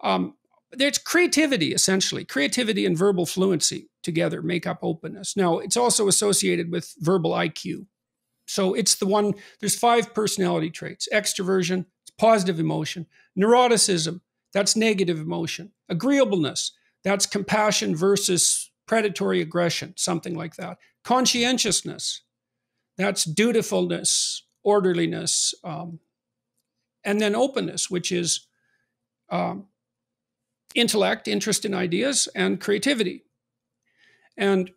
um, there's creativity essentially creativity and verbal fluency together make up openness now it's also associated with verbal iq so it's the one there's five personality traits extroversion it's positive emotion neuroticism that's negative emotion agreeableness that's compassion versus predatory aggression something like that conscientiousness that's dutifulness orderliness um, and then openness which is um, intellect, interest in ideas, and creativity. And,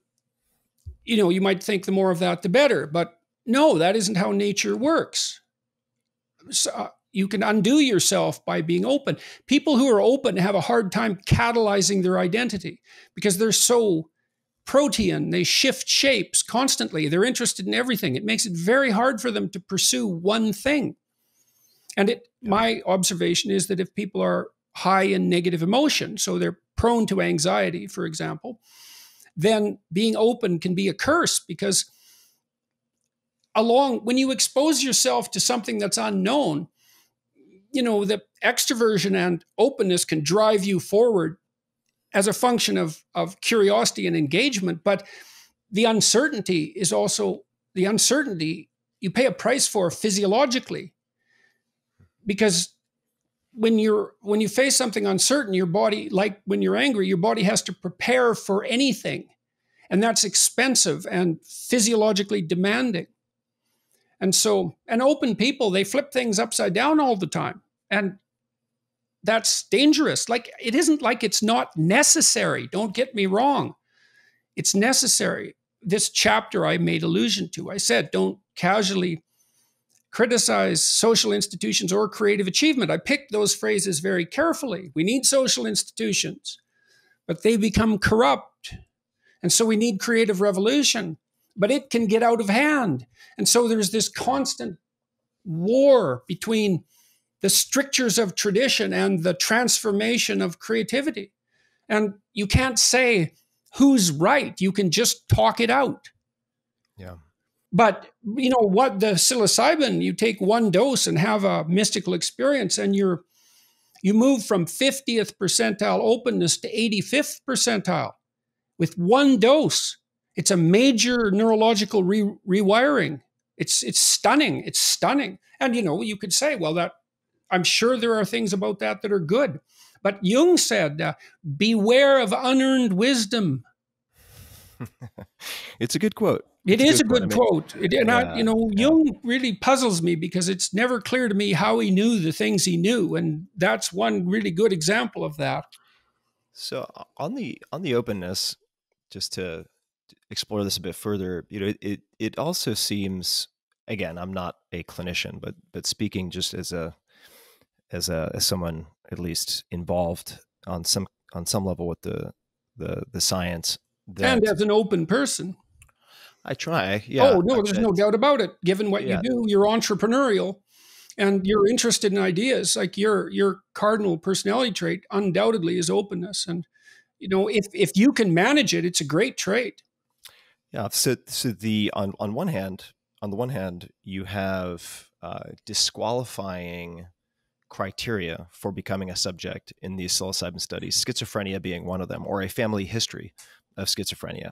you know, you might think the more of that, the better. But no, that isn't how nature works. So, uh, you can undo yourself by being open. People who are open have a hard time catalyzing their identity because they're so protean. They shift shapes constantly. They're interested in everything. It makes it very hard for them to pursue one thing. And it, my observation is that if people are high in negative emotion, so they're prone to anxiety, for example, then being open can be a curse because along when you expose yourself to something that's unknown, you know, the extroversion and openness can drive you forward as a function of, of curiosity and engagement. But the uncertainty is also the uncertainty you pay a price for physiologically. Because when you're when you face something uncertain your body like when you're angry your body has to prepare for anything. And that's expensive and physiologically demanding. And so and open people they flip things upside down all the time. And that's dangerous like it isn't like it's not necessary don't get me wrong it's necessary this chapter i made allusion to i said don't casually criticize social institutions or creative achievement. I picked those phrases very carefully. We need social institutions, but they become corrupt. And so we need creative revolution, but it can get out of hand. And so there's this constant war between the strictures of tradition and the transformation of creativity. And you can't say who's right, you can just talk it out. Yeah. But you know what the psilocybin, you take one dose and have a mystical experience and you're you move from 50th percentile openness to 85th percentile with one dose. It's a major neurological re- rewiring. It's it's stunning. It's stunning. And you know, you could say, well, that I'm sure there are things about that that are good. But Jung said, uh, beware of unearned wisdom. it's a good quote. It it's is a good, a good quote. It, and yeah, I, you know, yeah. Jung really puzzles me because it's never clear to me how he knew the things he knew, and that's one really good example of that. So on the on the openness, just to explore this a bit further, you know, it it also seems again, I'm not a clinician, but but speaking just as a as a as someone at least involved on some on some level with the the the science and as an open person I try. Yeah. Oh no, there's no doubt about it. Given what yeah. you do, you're entrepreneurial, and you're interested in ideas. Like your your cardinal personality trait, undoubtedly, is openness. And you know, if if you can manage it, it's a great trait. Yeah. So so the on on one hand, on the one hand, you have uh, disqualifying criteria for becoming a subject in these psilocybin studies, schizophrenia being one of them, or a family history of schizophrenia,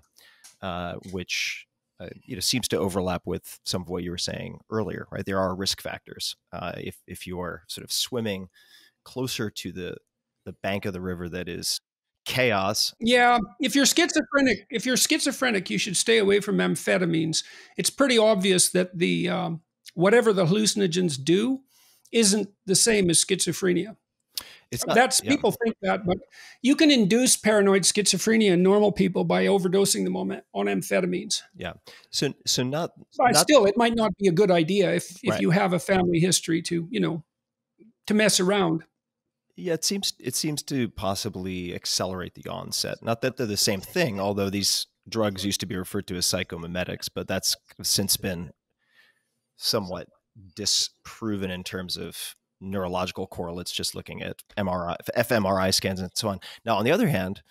uh, which uh, you know seems to overlap with some of what you were saying earlier, right? There are risk factors. Uh, if if you are sort of swimming closer to the the bank of the river that is chaos. Yeah, if you're schizophrenic, if you're schizophrenic, you should stay away from amphetamines. It's pretty obvious that the um, whatever the hallucinogens do isn't the same as schizophrenia. It's uh, not, That's yeah. people think that, but you can induce paranoid schizophrenia in normal people by overdosing them on, on amphetamines. Yeah. So, so not, but not, still, it might not be a good idea if if right. you have a family history to you know to mess around. Yeah, it seems it seems to possibly accelerate the onset. Not that they're the same thing, although these drugs used to be referred to as psychomimetics, but that's since been somewhat disproven in terms of neurological correlates just looking at MRI, fMRI scans, and so on. Now, on the other hand,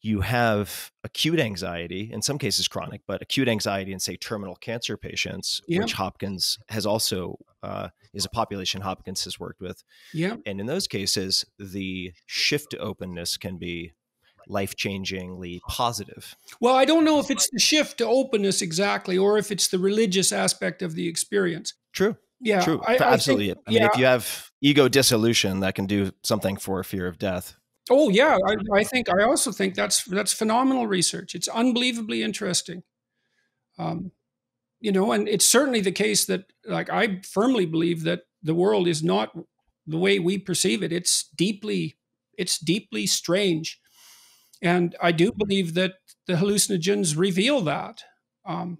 you have acute anxiety, in some cases chronic, but acute anxiety in, say, terminal cancer patients, which Hopkins has also uh, is a population Hopkins has worked with. Yeah, and in those cases, the shift to openness can be life changingly positive. Well, I don't know if it's the shift to openness exactly, or if it's the religious aspect of the experience. True. Yeah, true. I, Absolutely. I, think, I mean, yeah. if you have ego dissolution, that can do something for fear of death. Oh yeah, I, I think I also think that's that's phenomenal research. It's unbelievably interesting. Um, you know, and it's certainly the case that, like, I firmly believe that the world is not the way we perceive it. It's deeply, it's deeply strange, and I do believe that the hallucinogens reveal that. Um,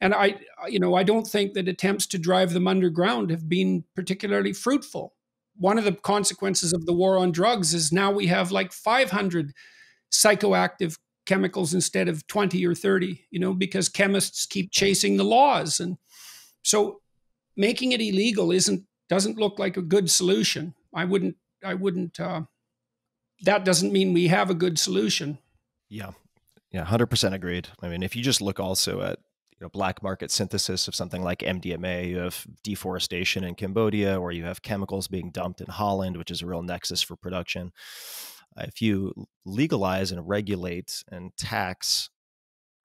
and I, you know, I don't think that attempts to drive them underground have been particularly fruitful. One of the consequences of the war on drugs is now we have like 500 psychoactive chemicals instead of 20 or 30, you know, because chemists keep chasing the laws. And so making it illegal isn't, doesn't look like a good solution. I wouldn't, I wouldn't, uh, that doesn't mean we have a good solution. Yeah. Yeah. 100% agreed. I mean, if you just look also at you know, black market synthesis of something like MDMA. You have deforestation in Cambodia, or you have chemicals being dumped in Holland, which is a real nexus for production. If you legalize and regulate and tax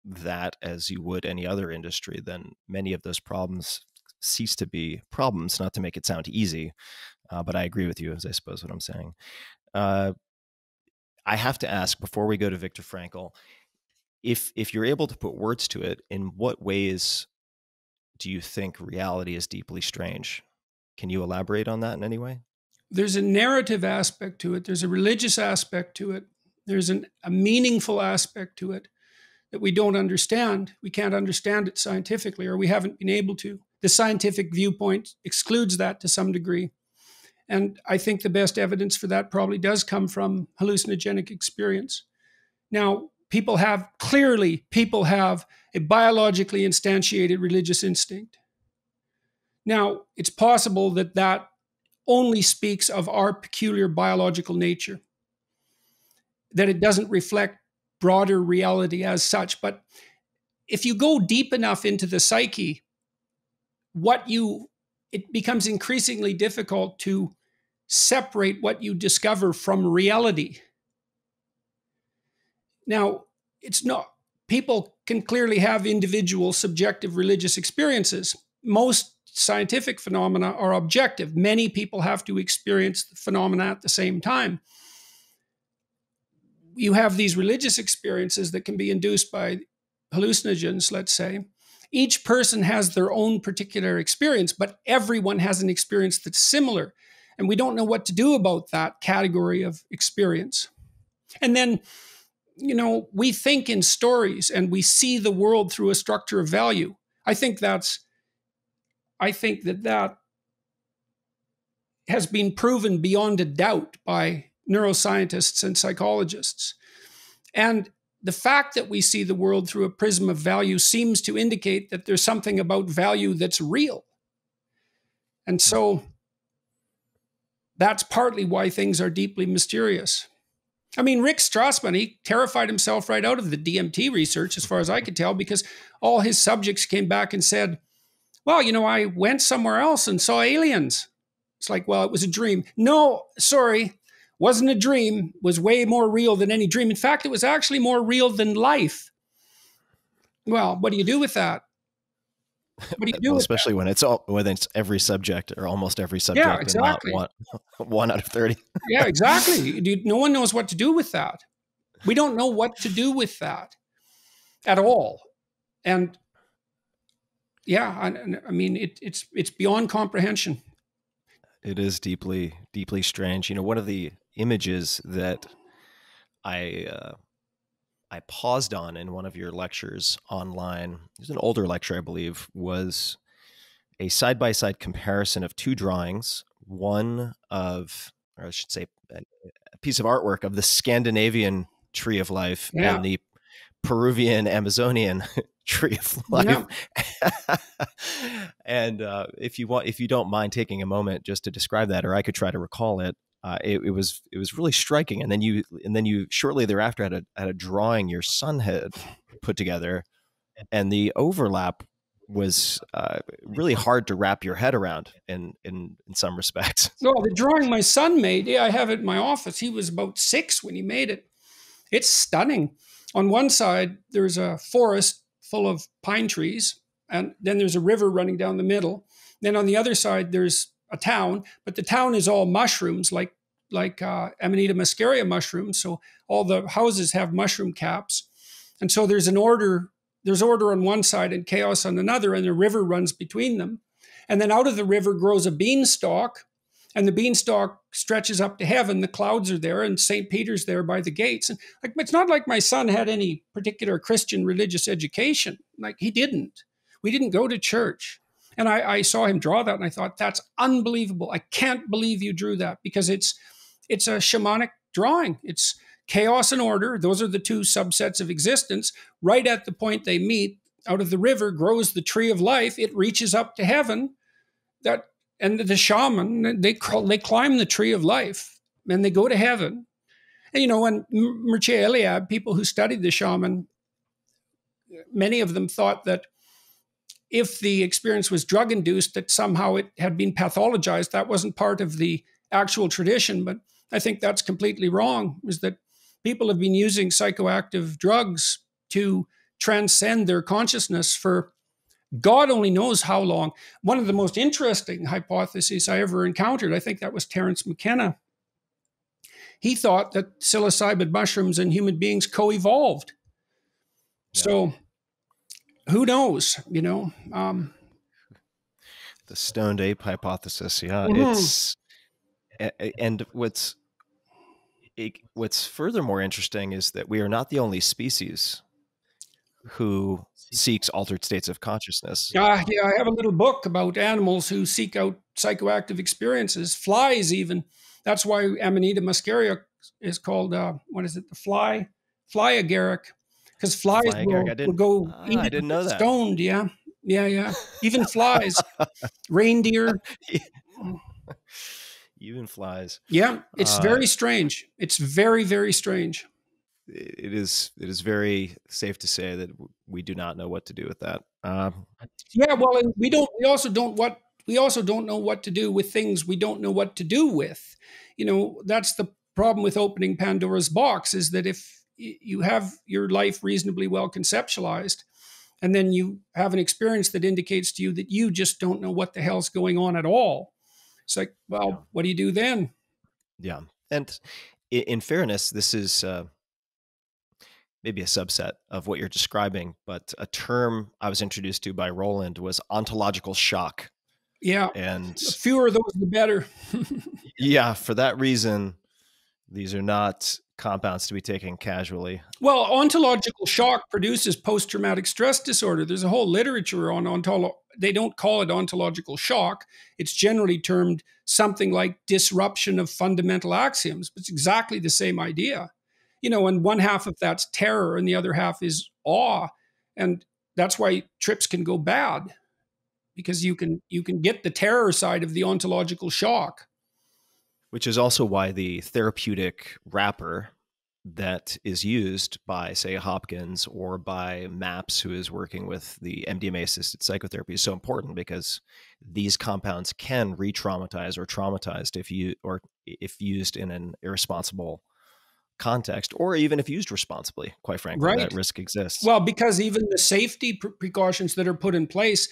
that as you would any other industry, then many of those problems cease to be problems. Not to make it sound easy, uh, but I agree with you, as I suppose what I'm saying. Uh, I have to ask before we go to Viktor Frankl if if you're able to put words to it, in what ways do you think reality is deeply strange? Can you elaborate on that in any way? There's a narrative aspect to it. There's a religious aspect to it. There's an, a meaningful aspect to it that we don't understand. We can't understand it scientifically, or we haven't been able to. The scientific viewpoint excludes that to some degree. And I think the best evidence for that probably does come from hallucinogenic experience. Now, people have clearly, people have a biologically instantiated religious instinct. Now, it's possible that that only speaks of our peculiar biological nature, that it doesn't reflect broader reality as such. But if you go deep enough into the psyche, what you it becomes increasingly difficult to separate what you discover from reality. Now, it's not people can clearly have individual subjective religious experiences. Most scientific phenomena are objective. Many people have to experience the phenomena at the same time. You have these religious experiences that can be induced by hallucinogens, let's say. Each person has their own particular experience, but everyone has an experience that's similar. And we don't know what to do about that category of experience. And then, you know, we think in stories and we see the world through a structure of value. I think that's I think that that has been proven beyond a doubt by neuroscientists and psychologists. And the fact that we see the world through a prism of value seems to indicate that there's something about value that's real. And so that's partly why things are deeply mysterious. I mean, Rick Strassman, he terrified himself right out of the DMT research, as far as I could tell, because all his subjects came back and said, well, you know, I went somewhere else and saw aliens. It's like, well, it was a dream. No, sorry, wasn't a dream, was way more real than any dream. In fact, it was actually more real than life. Well, what do you do with that? What do you do? Well, especially when it's all when it's every subject or almost every subject, yeah, exactly. one, one out of thirty. yeah, exactly. No one knows what to do with that. We don't know what to do with that at all. And yeah, I, I mean, it, it's it's beyond comprehension. It is deeply deeply strange. You know, one of the images that I uh, I paused on in one of your lectures online. It was an older lecture, I believe, was a side by side comparison of two drawings. One of, or I should say, a piece of artwork of the Scandinavian tree of life yeah. and the Peruvian Amazonian tree of life. Yeah. and uh, if you want, if you don't mind taking a moment just to describe that, or I could try to recall it. Uh, it, it, was it was really striking, and then you and then you shortly thereafter had a had a drawing your son had put together, and the overlap was uh, really hard to wrap your head around in in in some respects. No, the drawing my son made, yeah, I have it in my office. He was about six when he made it. It's stunning. On one side, there's a forest full of pine trees, and then there's a river running down the middle. Then on the other side, there's a town, but the town is all mushrooms, like like uh, Amanita muscaria mushrooms. So all the houses have mushroom caps, and so there's an order. There's order on one side and chaos on another, and the river runs between them. And then out of the river grows a beanstalk, and the beanstalk stretches up to heaven. The clouds are there, and St. Peter's there by the gates. And like, it's not like my son had any particular Christian religious education. Like, he didn't. We didn't go to church. And I, I saw him draw that, and I thought, that's unbelievable. I can't believe you drew that because it's it's a shamanic drawing. It's chaos and order. Those are the two subsets of existence. Right at the point they meet, out of the river grows the tree of life. It reaches up to heaven. That and the shaman they they climb the tree of life and they go to heaven. And you know, when Mircea Eliade, people who studied the shaman, many of them thought that if the experience was drug induced, that somehow it had been pathologized. That wasn't part of the actual tradition, but I think that's completely wrong. Is that people have been using psychoactive drugs to transcend their consciousness for God only knows how long. One of the most interesting hypotheses I ever encountered, I think that was Terence McKenna. He thought that psilocybin mushrooms and human beings co evolved. Yeah. So who knows, you know? Um, the stoned ape hypothesis. Yeah. Mm-hmm. It's, and what's, it, what's furthermore interesting is that we are not the only species who seeks altered states of consciousness. Uh, yeah, I have a little book about animals who seek out psychoactive experiences, flies even. That's why Amanita muscaria is called, uh, what is it, the fly, fly agaric, because flies will, will, go uh, I didn't know that. stoned. Yeah, yeah, yeah. Even flies, reindeer. Even flies. Yeah, it's uh, very strange. It's very, very strange it is it is very safe to say that we do not know what to do with that. Um, yeah, well, and we don't. We also don't what we also don't know what to do with things we don't know what to do with. You know, that's the problem with opening Pandora's box is that if you have your life reasonably well conceptualized, and then you have an experience that indicates to you that you just don't know what the hell's going on at all. It's like, well, yeah. what do you do then? Yeah, and in fairness, this is. Uh, maybe a subset of what you're describing, but a term I was introduced to by Roland was ontological shock. Yeah. And the fewer of those, the better. yeah. For that reason, these are not compounds to be taken casually. Well, ontological shock produces post traumatic stress disorder. There's a whole literature on ontological. They don't call it ontological shock. It's generally termed something like disruption of fundamental axioms, but it's exactly the same idea you know, and one half of that's terror and the other half is awe. And that's why trips can go bad because you can you can get the terror side of the ontological shock. Which is also why the therapeutic wrapper that is used by, say, Hopkins or by MAPS, who is working with the MDMA assisted psychotherapy, is so important because these compounds can re traumatize or traumatize if you or if used in an irresponsible context or even if used responsibly quite frankly right. that risk exists well because even the safety pr- precautions that are put in place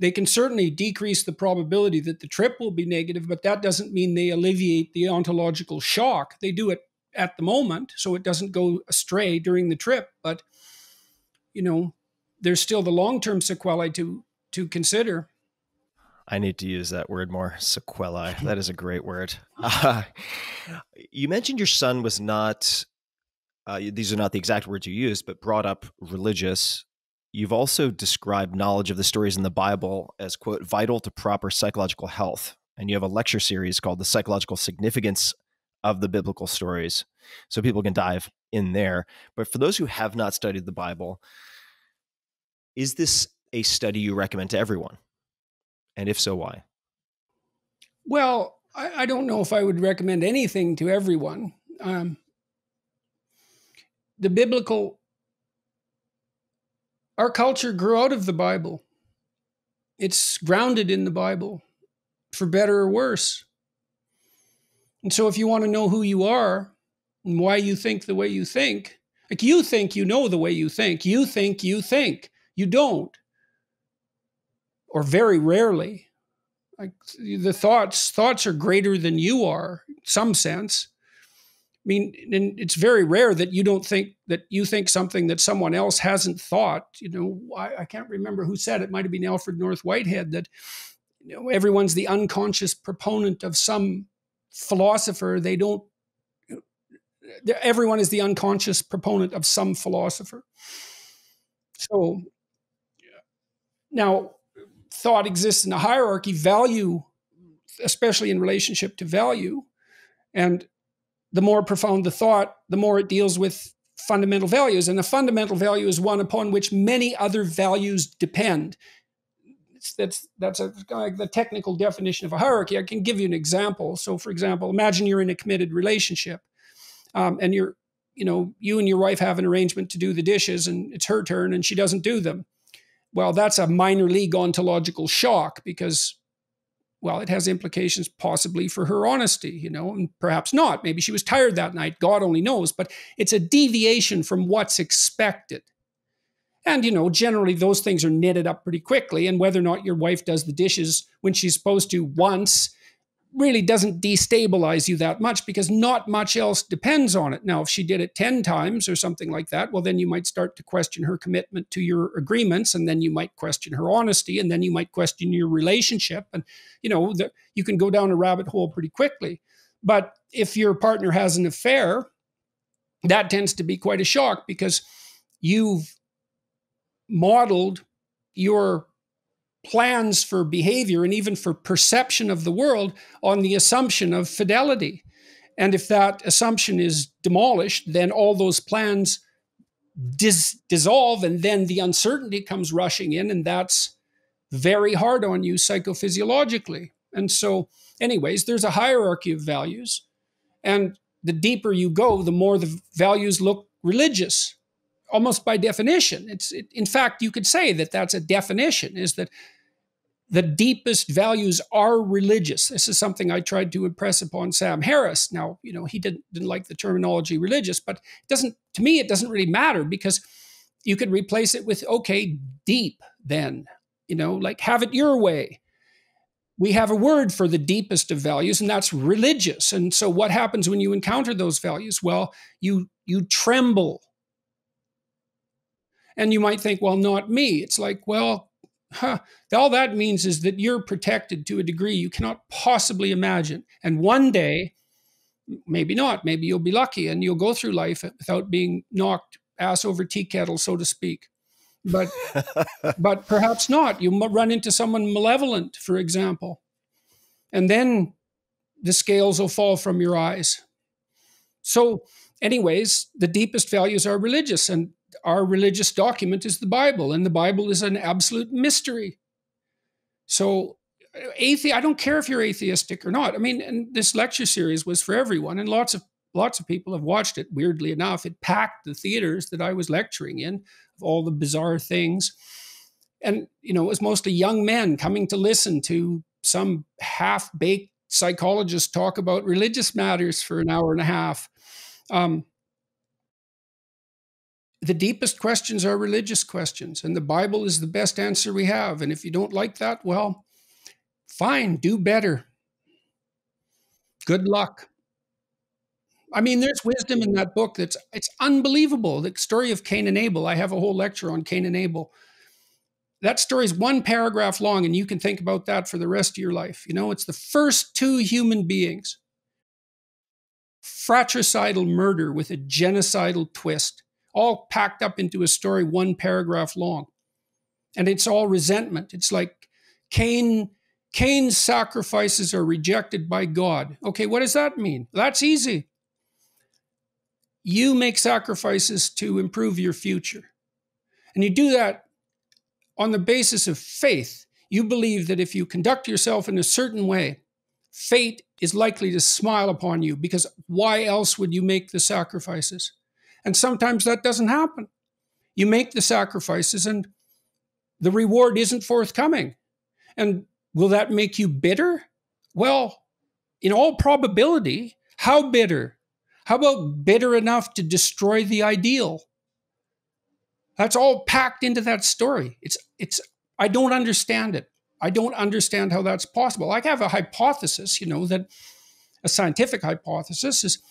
they can certainly decrease the probability that the trip will be negative but that doesn't mean they alleviate the ontological shock they do it at the moment so it doesn't go astray during the trip but you know there's still the long-term sequelae to to consider I need to use that word more. Sequelae. That is a great word. Uh, you mentioned your son was not, uh, these are not the exact words you used, but brought up religious. You've also described knowledge of the stories in the Bible as, quote, vital to proper psychological health. And you have a lecture series called The Psychological Significance of the Biblical Stories. So people can dive in there. But for those who have not studied the Bible, is this a study you recommend to everyone? And if so, why? Well, I, I don't know if I would recommend anything to everyone. Um, the biblical, our culture grew out of the Bible. It's grounded in the Bible, for better or worse. And so, if you want to know who you are and why you think the way you think, like you think you know the way you think, you think you think, you don't. Or very rarely. Like the thoughts thoughts are greater than you are some sense mean and it's very rare that you don't think that you think something that someone else hasn't thought you know i, I can't remember who said it might have been alfred north whitehead that you know everyone's the unconscious proponent of some philosopher. They don't everyone is the unconscious proponent of some philosopher. So now thought exists in a hierarchy, value, especially in relationship to value, and the more profound the thought, the more it deals with fundamental values. And a fundamental value is one upon which many other values depend. That's that's a, like the technical definition of a hierarchy. I can give you an example. So, for example, imagine you're in a committed relationship, um, and you're, you know, you and your wife have an arrangement to do the dishes, and it's her turn, and she doesn't do them well, that's a minor league ontological shock because, well, it has implications possibly for her honesty, you know, and perhaps not. Maybe she was tired that night. God only knows. But it's a deviation from what's expected. And, you know, generally those things are knitted up pretty quickly. And whether or not your wife does the dishes when she's supposed to once really doesn't destabilize you that much because not much else depends on it. Now, if she did it 10 times or something like that, well, then you might start to question her commitment to your agreements, and then you might question her honesty, and then you might question your relationship. And, you know, the, you can go down a rabbit hole pretty quickly. But if your partner has an affair, that tends to be quite a shock because you've modeled your plans for behavior and even for perception of the world on the assumption of fidelity. And if that assumption is demolished, then all those plans dis- dissolve, and then the uncertainty comes rushing in, and that's very hard on you psychophysiologically. And so, anyways, there's a hierarchy of values. And the deeper you go, the more the values look religious, almost by definition. It's, it, in fact, you could say that that's a definition is that the deepest values are religious. This is something I tried to impress upon Sam Harris. Now, you know, he didn't, didn't like the terminology religious, but it doesn't, to me, it doesn't really matter because you could replace it with, okay, deep then, you know, like have it your way. We have a word for the deepest of values, and that's religious. And so what happens when you encounter those values? Well, you you tremble. And you might think, well, not me. It's like, well, huh, all that means is that you're protected to a degree you cannot possibly imagine. And one day, maybe not, maybe you'll be lucky and you'll go through life without being knocked ass over tea kettle, so to speak. But but perhaps not. You run into someone malevolent, for example, and then the scales will fall from your eyes. So, anyways, the deepest values are religious, and our religious document is the Bible, and the Bible is an absolute mystery. So, athe- I don't care if you're atheistic or not. I mean, and this lecture series was for everyone, and lots of lots of people have watched it. Weirdly enough, it packed the theaters that I was lecturing in of all the bizarre things, and you know, it was mostly young men coming to listen to some half-baked psychologist talk about religious matters for an hour and a half. Um, the deepest questions are religious questions, and the Bible is the best answer we have. And if you don't like that, well, fine, do better. Good luck. I mean, there's wisdom in that book that's it's unbelievable. The story of Cain and Abel. I have a whole lecture on Cain and Abel. That story is one paragraph long, and you can think about that for the rest of your life. You know, it's the first two human beings. Fratricidal murder with a genocidal twist all packed up into a story one paragraph long. And it's all resentment. It's like Cain Cain's sacrifices are rejected by God. Okay, what does that mean? That's easy. You make sacrifices to improve your future. And you do that on the basis of faith. You believe that if you conduct yourself in a certain way, fate is likely to smile upon you because why else would you make the sacrifices? And sometimes that doesn't happen. You make the sacrifices and the reward isn't forthcoming. And will that make you bitter? Well, in all probability, how bitter? How about bitter enough to destroy the ideal? That's all packed into that story. It's it's I don't understand it. I don't understand how that's possible. I have a hypothesis, you know, that a scientific hypothesis is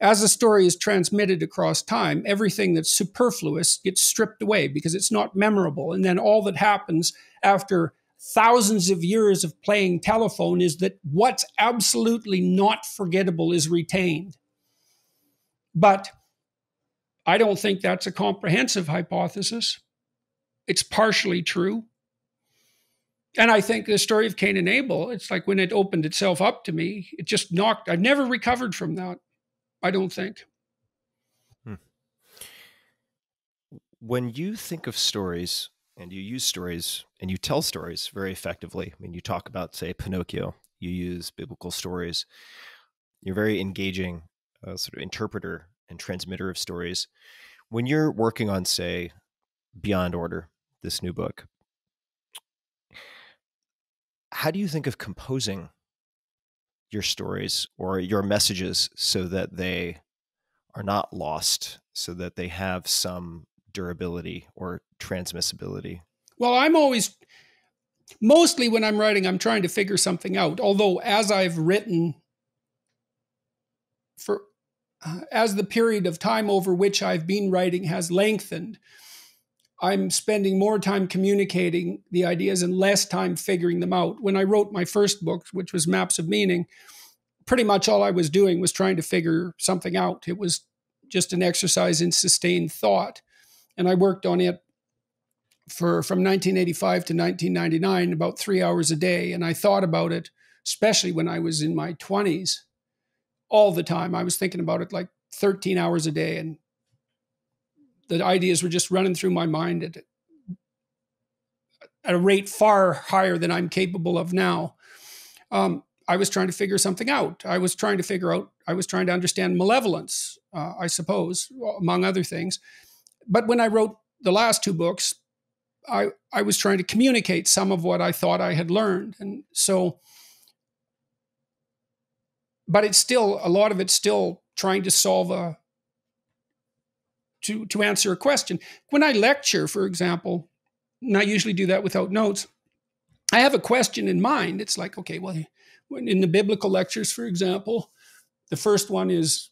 as a story is transmitted across time, everything that's superfluous gets stripped away because it's not memorable. And then all that happens after thousands of years of playing telephone is that what's absolutely not forgettable is retained. But I don't think that's a comprehensive hypothesis. It's partially true. And I think the story of Cain and Abel, it's like when it opened itself up to me, it just knocked, I've never recovered from that. I don't think. Hmm. When you think of stories and you use stories and you tell stories very effectively, I mean, you talk about, say, Pinocchio, you use biblical stories, you're very engaging uh, sort of interpreter and transmitter of stories. When you're working on, say, Beyond Order, this new book, how do you think of composing your stories or your messages so that they are not lost, so that they have some durability or transmissibility? Well, I'm always mostly when I'm writing, I'm trying to figure something out. Although, as I've written for uh, as the period of time over which I've been writing has lengthened, I'm spending more time communicating the ideas and less time figuring them out. When I wrote my first book, which was Maps of Meaning, pretty much all I was doing was trying to figure something out. It was just an exercise in sustained thought. And I worked on it for from 1985 to 1999 about three hours a day and i thought about it especially when i was in my 20s all the time i was thinking about it like 13 hours a day and the ideas were just running through my mind at, at a rate far higher than i'm capable of now. Um, i was trying to figure something out. I was trying to figure out i was trying to understand malevolence uh, i suppose among other things. But when i wrote the last two books I, I was trying to communicate some of what I thought I had learned. And so, but it's still, a lot of it's still trying to solve a, to, to answer a question. When I lecture, for example, and I usually do that without notes, I have a question in mind. It's like, okay, well, in the biblical lectures, for example, the first one is,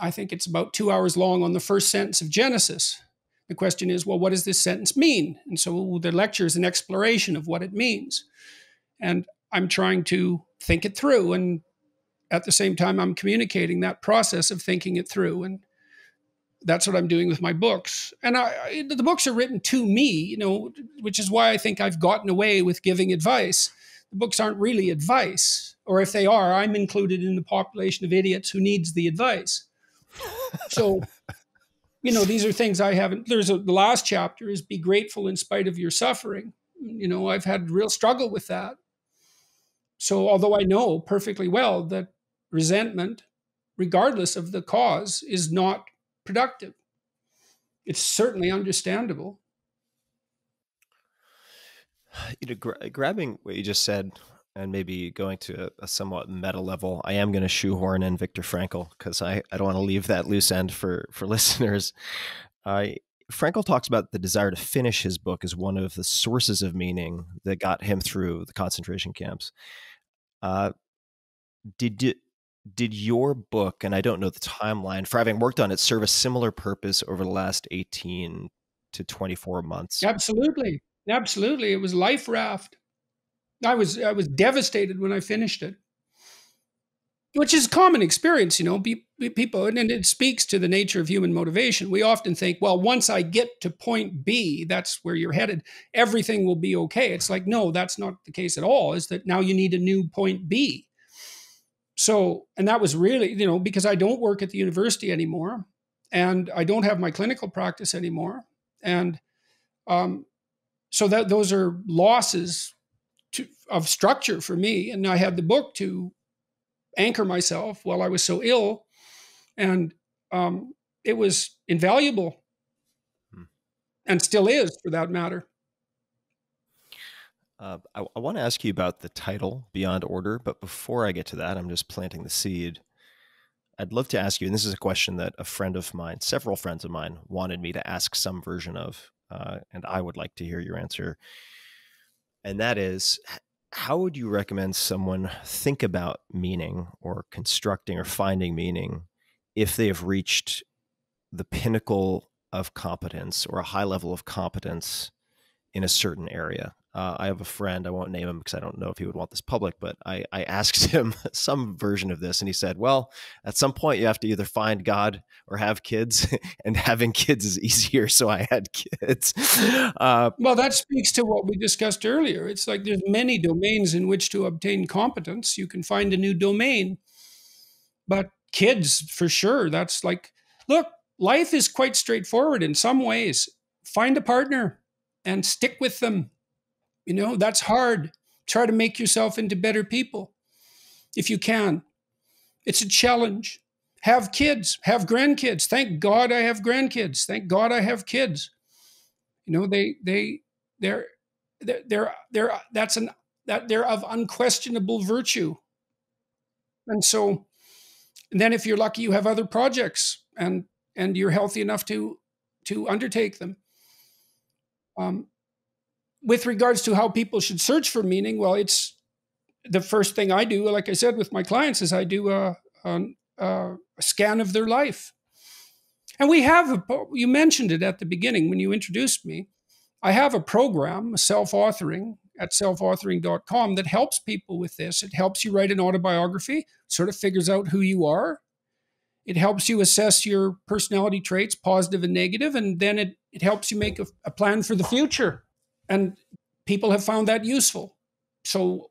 I think it's about two hours long on the first sentence of Genesis. The question is, well, what does this sentence mean? And so the lecture is an exploration of what it means. And I'm trying to think it through. And at the same time, I'm communicating that process of thinking it through. And that's what I'm doing with my books. And I, I, the books are written to me, you know, which is why I think I've gotten away with giving advice. The books aren't really advice, or if they are, I'm included in the population of idiots who needs the advice. So you know, these are things I haven't. There's a, the last chapter is be grateful in spite of your suffering. You know, I've had real struggle with that. So, although I know perfectly well that resentment, regardless of the cause, is not productive, it's certainly understandable. You know, gra- grabbing what you just said and maybe going to a, a somewhat meta level, I am going to shoehorn in Viktor Frankl because I, I don't want to leave that loose end for for listeners. I Frankl talks about the desire to finish his book as one of the sources of meaning that got him through the concentration camps. Uh, did you, did your book, and I don't know the mm. timeline for having worked on it, serve a similar purpose over the last eighteen to twenty four months? Absolutely, absolutely. It was life raft. I was I was devastated when I finished it, which is a common experience, you know. Be people, and it speaks to the nature of human motivation. We often think, well, once I get to point B, that's where you're headed. Everything will be okay. It's like, no, that's not the case at all. Is that now you need a new point B? So, and that was really, you know, because I don't work at the university anymore, and I don't have my clinical practice anymore, and um, so that those are losses to, of structure for me. And I had the book to anchor myself while I was so ill. And um, it was invaluable hmm. and still is for that matter. Uh, I, I want to ask you about the title Beyond Order, but before I get to that, I'm just planting the seed. I'd love to ask you, and this is a question that a friend of mine, several friends of mine, wanted me to ask some version of, uh, and I would like to hear your answer and that is how would you recommend someone think about meaning or constructing or finding meaning if they have reached the pinnacle of competence or a high level of competence in a certain area uh, I have a friend, I won't name him because I don't know if he would want this public, but I, I asked him some version of this and he said, well, at some point you have to either find God or have kids, and having kids is easier. So I had kids. Uh, well, that speaks to what we discussed earlier. It's like there's many domains in which to obtain competence. You can find a new domain, but kids, for sure, that's like, look, life is quite straightforward in some ways. Find a partner and stick with them you know, that's hard. Try to make yourself into better people if you can. It's a challenge. Have kids, have grandkids. Thank God I have grandkids. Thank God I have kids. You know, they they they're they're they're, that's an that they're of unquestionable virtue. And so and then if you're lucky you have other projects and and you're healthy enough to to undertake them. Um, with regards to how people should search for meaning, well, it's the first thing I do, like I said with my clients, is I do a, a, a scan of their life. And we have, a, you mentioned it at the beginning when you introduced me. I have a program, self authoring at selfauthoring.com, that helps people with this. It helps you write an autobiography, sort of figures out who you are. it helps you assess your personality traits, positive and negative, and then it, it helps you make a, a plan for the future. And people have found that useful. So,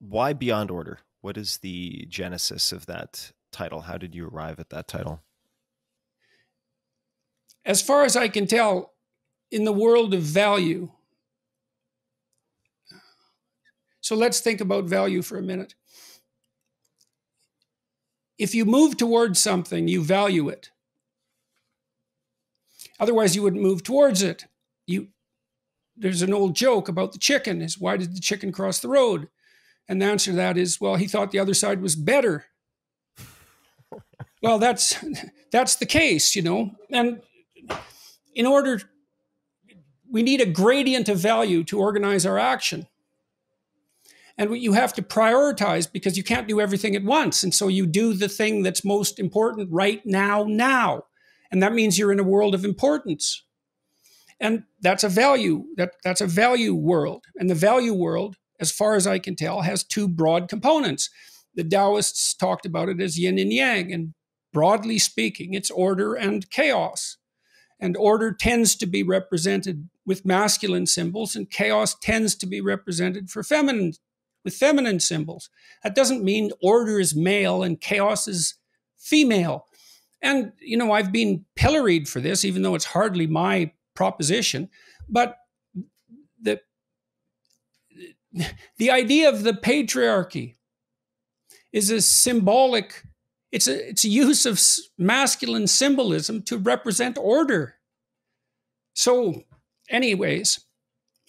why Beyond Order? What is the genesis of that title? How did you arrive at that title? As far as I can tell, in the world of value, so let's think about value for a minute. If you move towards something, you value it. Otherwise, you wouldn't move towards it. You, there's an old joke about the chicken is why did the chicken cross the road? And the answer to that is, well, he thought the other side was better. well, that's that's the case, you know. And in order we need a gradient of value to organize our action. And you have to prioritize because you can't do everything at once. And so you do the thing that's most important right now, now. And that means you're in a world of importance. And that's a value, that, that's a value world. And the value world, as far as I can tell, has two broad components. The Taoists talked about it as yin and yang. And broadly speaking, it's order and chaos. And order tends to be represented with masculine symbols, and chaos tends to be represented for feminine with feminine symbols. That doesn't mean order is male and chaos is female. And, you know, I've been pilloried for this, even though it's hardly my proposition. But the, the idea of the patriarchy is a symbolic, it's a, it's a use of masculine symbolism to represent order. So, anyways,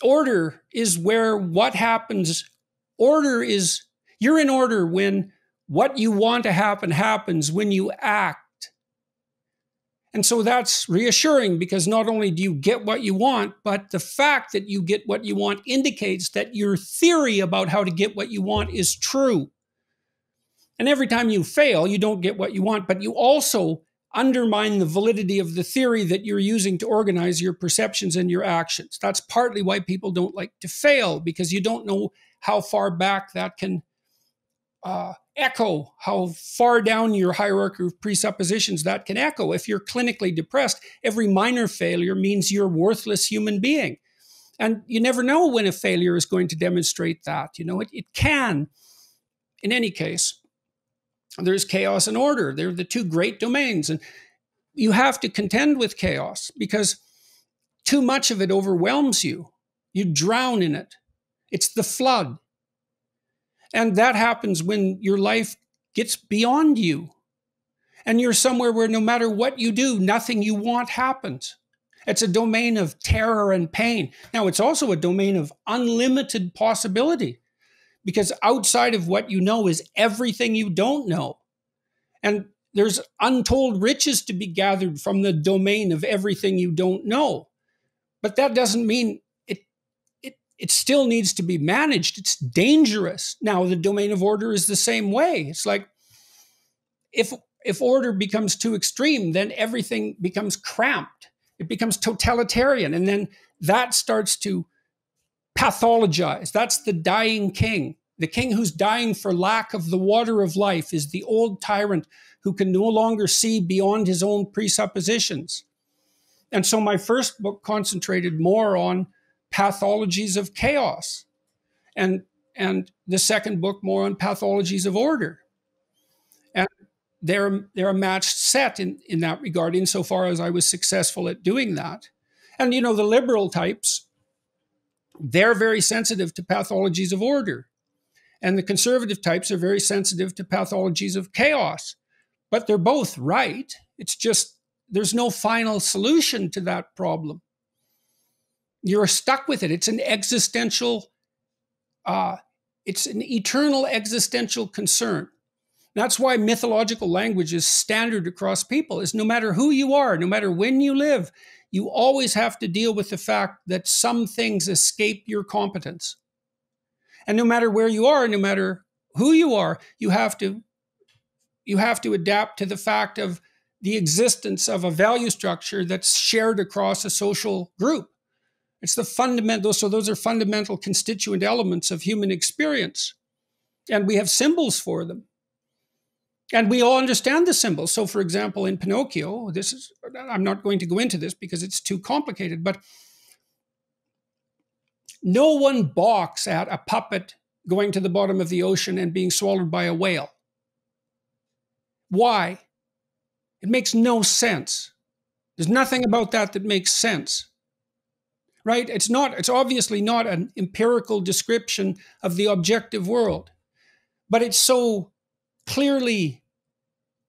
order is where what happens Order is you're in order when what you want to happen happens when you act. And so that's reassuring because not only do you get what you want, but the fact that you get what you want indicates that your theory about how to get what you want is true. And every time you fail, you don't get what you want, but you also undermine the validity of the theory that you're using to organize your perceptions and your actions. That's partly why people don't like to fail because you don't know how far back that can uh, echo, how far down your hierarchy of presuppositions that can echo. If you're clinically depressed, every minor failure means you're a worthless human being. And you never know when a failure is going to demonstrate that. You know, it, it can. In any case, there's chaos and order. They're the two great domains. And you have to contend with chaos because too much of it overwhelms you. You drown in it. It's the flood. And that happens when your life gets beyond you. And you're somewhere where no matter what you do, nothing you want happens. It's a domain of terror and pain. Now, it's also a domain of unlimited possibility because outside of what you know is everything you don't know. And there's untold riches to be gathered from the domain of everything you don't know. But that doesn't mean it still needs to be managed. It's dangerous. Now, the domain of order is the same way. It's like if if order becomes too extreme, then everything becomes cramped. It becomes totalitarian, and then that starts to pathologize. That's the dying king. The king who's dying for lack of the water of life is the old tyrant who can no longer see beyond his own presuppositions. And so my first book concentrated more on pathologies of chaos. And, and the second book more on pathologies of order. And they're, they're a matched set in, in that regard, insofar as I was successful at doing that. And, you know, the liberal types, they're very sensitive to pathologies of order. And the conservative types are very sensitive to pathologies of chaos. But they're both right. It's just there's no final solution to that problem you're stuck with it. It's an existential, uh, it's an eternal existential concern. That's why mythological language is standard across people. Is no matter who you are, no matter when you live, you always have to deal with the fact that some things escape your competence. And no matter where you are, no matter who you are, you have to you have to adapt to the fact of the existence of a value structure that's shared across a social group. It's the fundamental, so those are fundamental constituent elements of human experience. And we have symbols for them. and we all understand the symbols. So, for example, in Pinocchio, this is, I'm not going to go into this because it's too complicated, but no one balks at a puppet going to the bottom of the ocean and being swallowed by a whale. Why? It makes no sense. There's nothing about that that makes sense. Right? It's not, it's obviously not an empirical description of the objective world, but it's so clearly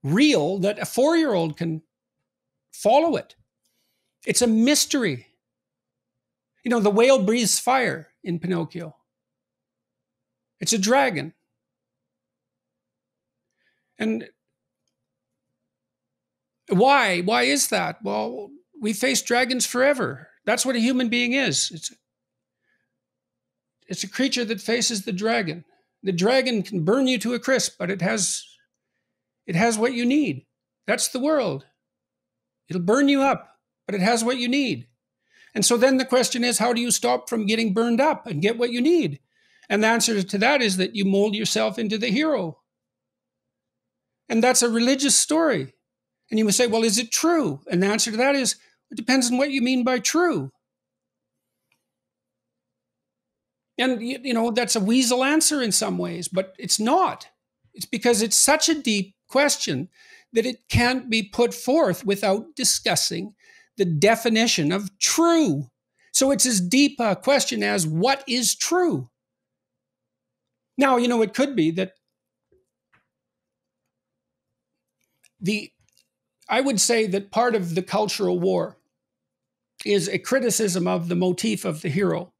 real that a four year old can follow it. It's a mystery. You know, the whale breathes fire in Pinocchio, it's a dragon. And why? Why is that? Well, we face dragons forever. That's what a human being is. It's, it's a creature that faces the dragon. The dragon can burn you to a crisp, but it has it has what you need. That's the world. It'll burn you up, but it has what you need. And so then the question is how do you stop from getting burned up and get what you need? And the answer to that is that you mold yourself into the hero. And that's a religious story. And you must say, well, is it true? And the answer to that is it depends on what you mean by true. And, you know, that's a weasel answer in some ways, but it's not. It's because it's such a deep question that it can't be put forth without discussing the definition of true. So it's as deep a question as what is true? Now, you know, it could be that the, I would say that part of the cultural war is a criticism of the motif of the hero.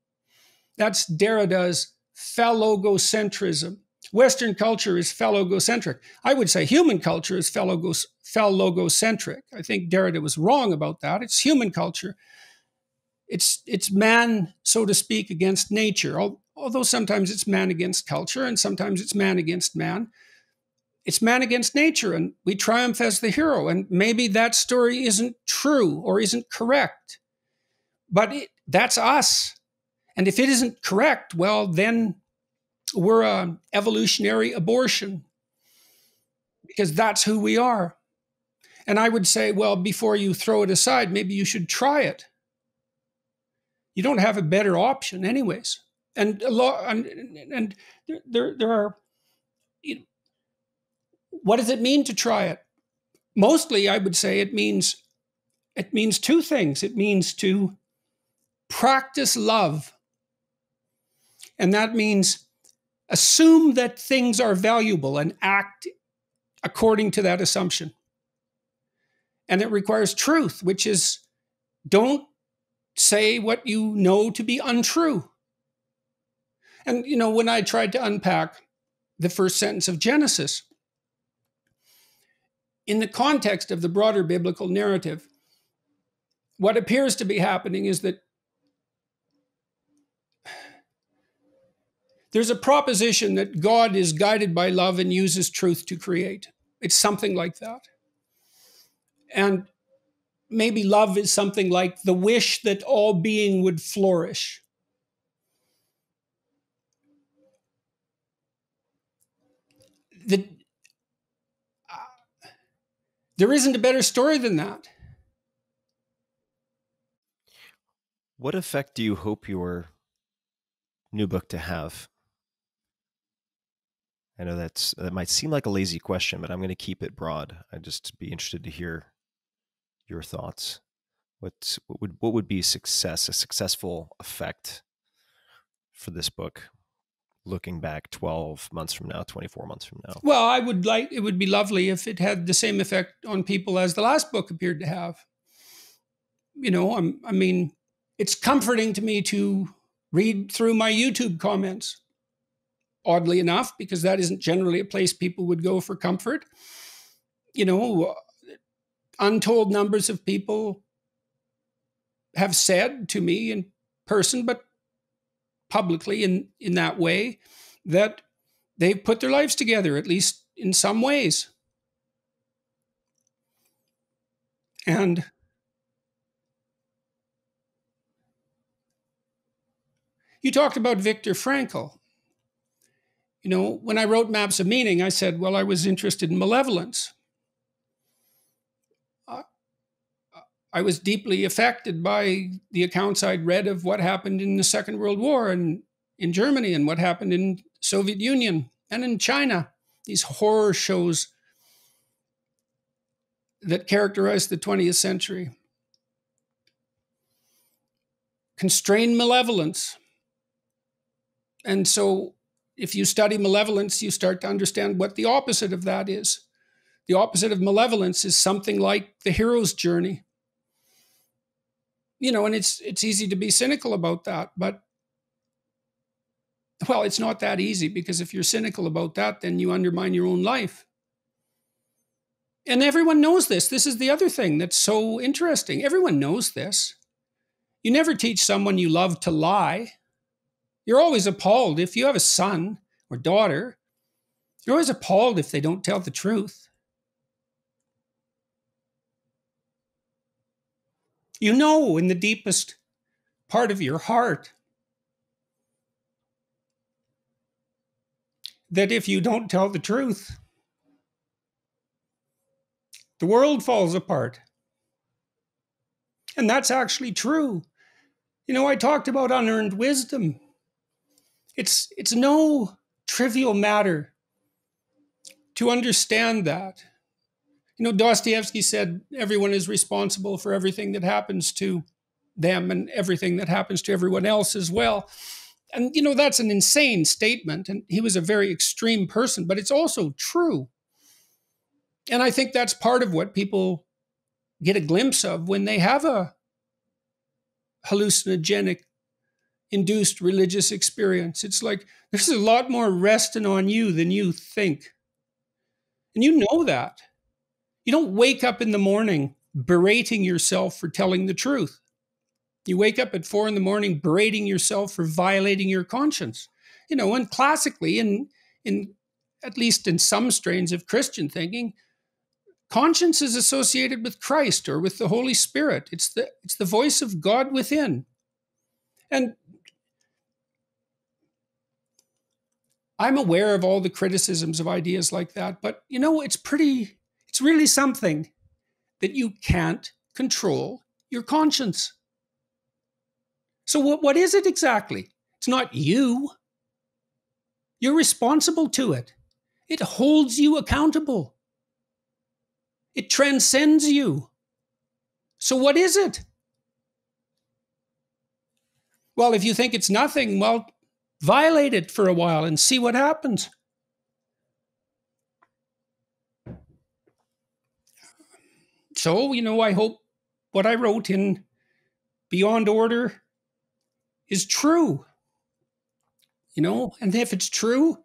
That's Derrida's phallogocentrism. Western culture is phallogocentric. I would say human culture is phallogocentric. I think Derrida was wrong about that. It's human culture. It's, it's man, so to speak, against nature, although sometimes it's man against culture and sometimes it's man against man. It's man against nature, and we triumph as the hero. And maybe that story isn't true or isn't correct, but it, that's us. And if it isn't correct, well, then we're an evolutionary abortion because that's who we are. And I would say, well, before you throw it aside, maybe you should try it. You don't have a better option, anyways. And a lot, and, and there, there are. You know, what does it mean to try it? Mostly, I would say it means it means two things. It means to practice love, and that means assume that things are valuable and act according to that assumption. And it requires truth, which is don't say what you know to be untrue. And, you know, when I tried to unpack the first sentence of Genesis, in the context of the broader biblical narrative, what appears to be happening is that There's a proposition that God is guided by love and uses truth to create. It's something like that. And maybe love is something like the wish that all being would flourish. The, uh, there isn't a better story than that. What effect do you hope your new book to have? I know that's that might seem like a lazy question, but I'm going to keep it broad. I'd just be interested to hear your thoughts. What what would what would be success, a successful effect for this book? Looking back 12 months from now, 24 months from now. Well, I would like it would be lovely if it had the same effect on people as the last book appeared to have. You know, I'm, I mean, it's comforting to me to read through my YouTube comments oddly enough, because that isn't generally a place people would go for comfort. You know, untold numbers of people have said to me in person, but publicly in, in that way, that they've put their lives together, at least in some ways. And you talked about Viktor Frankl. You know, when I wrote Maps of Meaning, I said, well, I was interested in malevolence. I was deeply affected by the accounts I'd read of what happened in the Second World War and in Germany and what happened in Soviet Union and in China. These horror shows that characterized the 20th century. Constrained malevolence. And so, if you study malevolence, you start to understand what the opposite of that is. The opposite of malevolence is something like the hero's journey you know, and it's it's easy to be cynical about that, but well, it's not that easy because if you're cynical about that, then you undermine your own life. And everyone knows this. This is the other thing that's so interesting. Everyone knows this. You never teach someone you love to lie. You're always appalled if you have a son or daughter. You're always appalled if they don't tell the truth. You know in the deepest part of your heart that if you don't tell the truth, the world falls apart. And that's actually true. You know, I talked about unearned wisdom. It's, it's no trivial matter to understand that you know, Dostoevsky said everyone is responsible for everything that happens to them and everything that happens to everyone else as well. And, you know, that's an insane statement. And he was a very extreme person, but it's also true. And I think that's part of what people get a glimpse of when they have a hallucinogenic induced religious experience. It's like there's a lot more resting on you than you think. And you know that. You don't wake up in the morning berating yourself for telling the truth. You wake up at four in the morning berating yourself for violating your conscience. You know, and classically, in in at least in some strains of Christian thinking, conscience is associated with Christ or with the Holy Spirit. It's the it's the voice of God within. And I'm aware of all the criticisms of ideas like that, but you know, it's pretty it's really something that you can't control your conscience. So, what, what is it exactly? It's not you. You're responsible to it. It holds you accountable. It transcends you. So, what is it? Well, if you think it's nothing, well, violate it for a while and see what happens. so, you know, I hope what I wrote in Beyond Order is true. You know, and if it's true,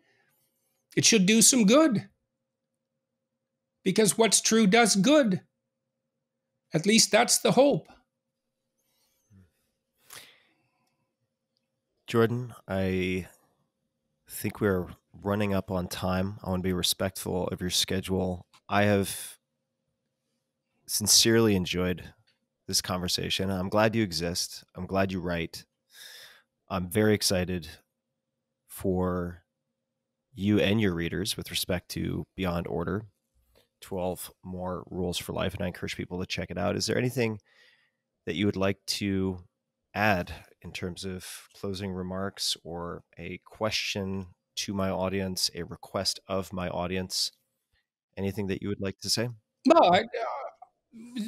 it should do some good. Because what's true does good. At least that's the hope. Jordan, I think we're running up on time. I want to be respectful of your schedule. I have sincerely enjoyed this conversation. I'm glad you exist. I'm glad you write. I'm very excited for you and your readers with respect to Beyond Order 12 More Rules for Life. And I encourage people to check it out. Is there anything that you would like to add in terms of closing remarks or a question to my audience, a request of my audience? Anything that you would like to say? No, I, uh,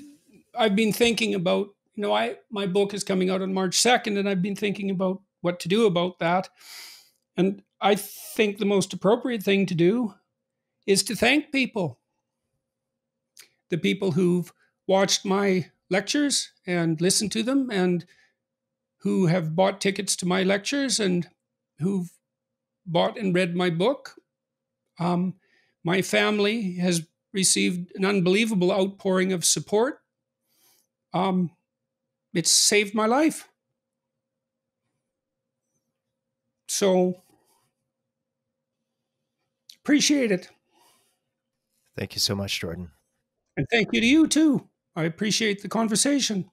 I've been thinking about, you know, I my book is coming out on March 2nd, and I've been thinking about what to do about that. And I think the most appropriate thing to do is to thank people. The people who've watched my lectures and listened to them and who have bought tickets to my lectures and who've bought and read my book. Um, my family has received an unbelievable outpouring of support. Um, it's saved my life. So appreciate it. Thank you so much, Jordan. And thank you to you too. I appreciate the conversation.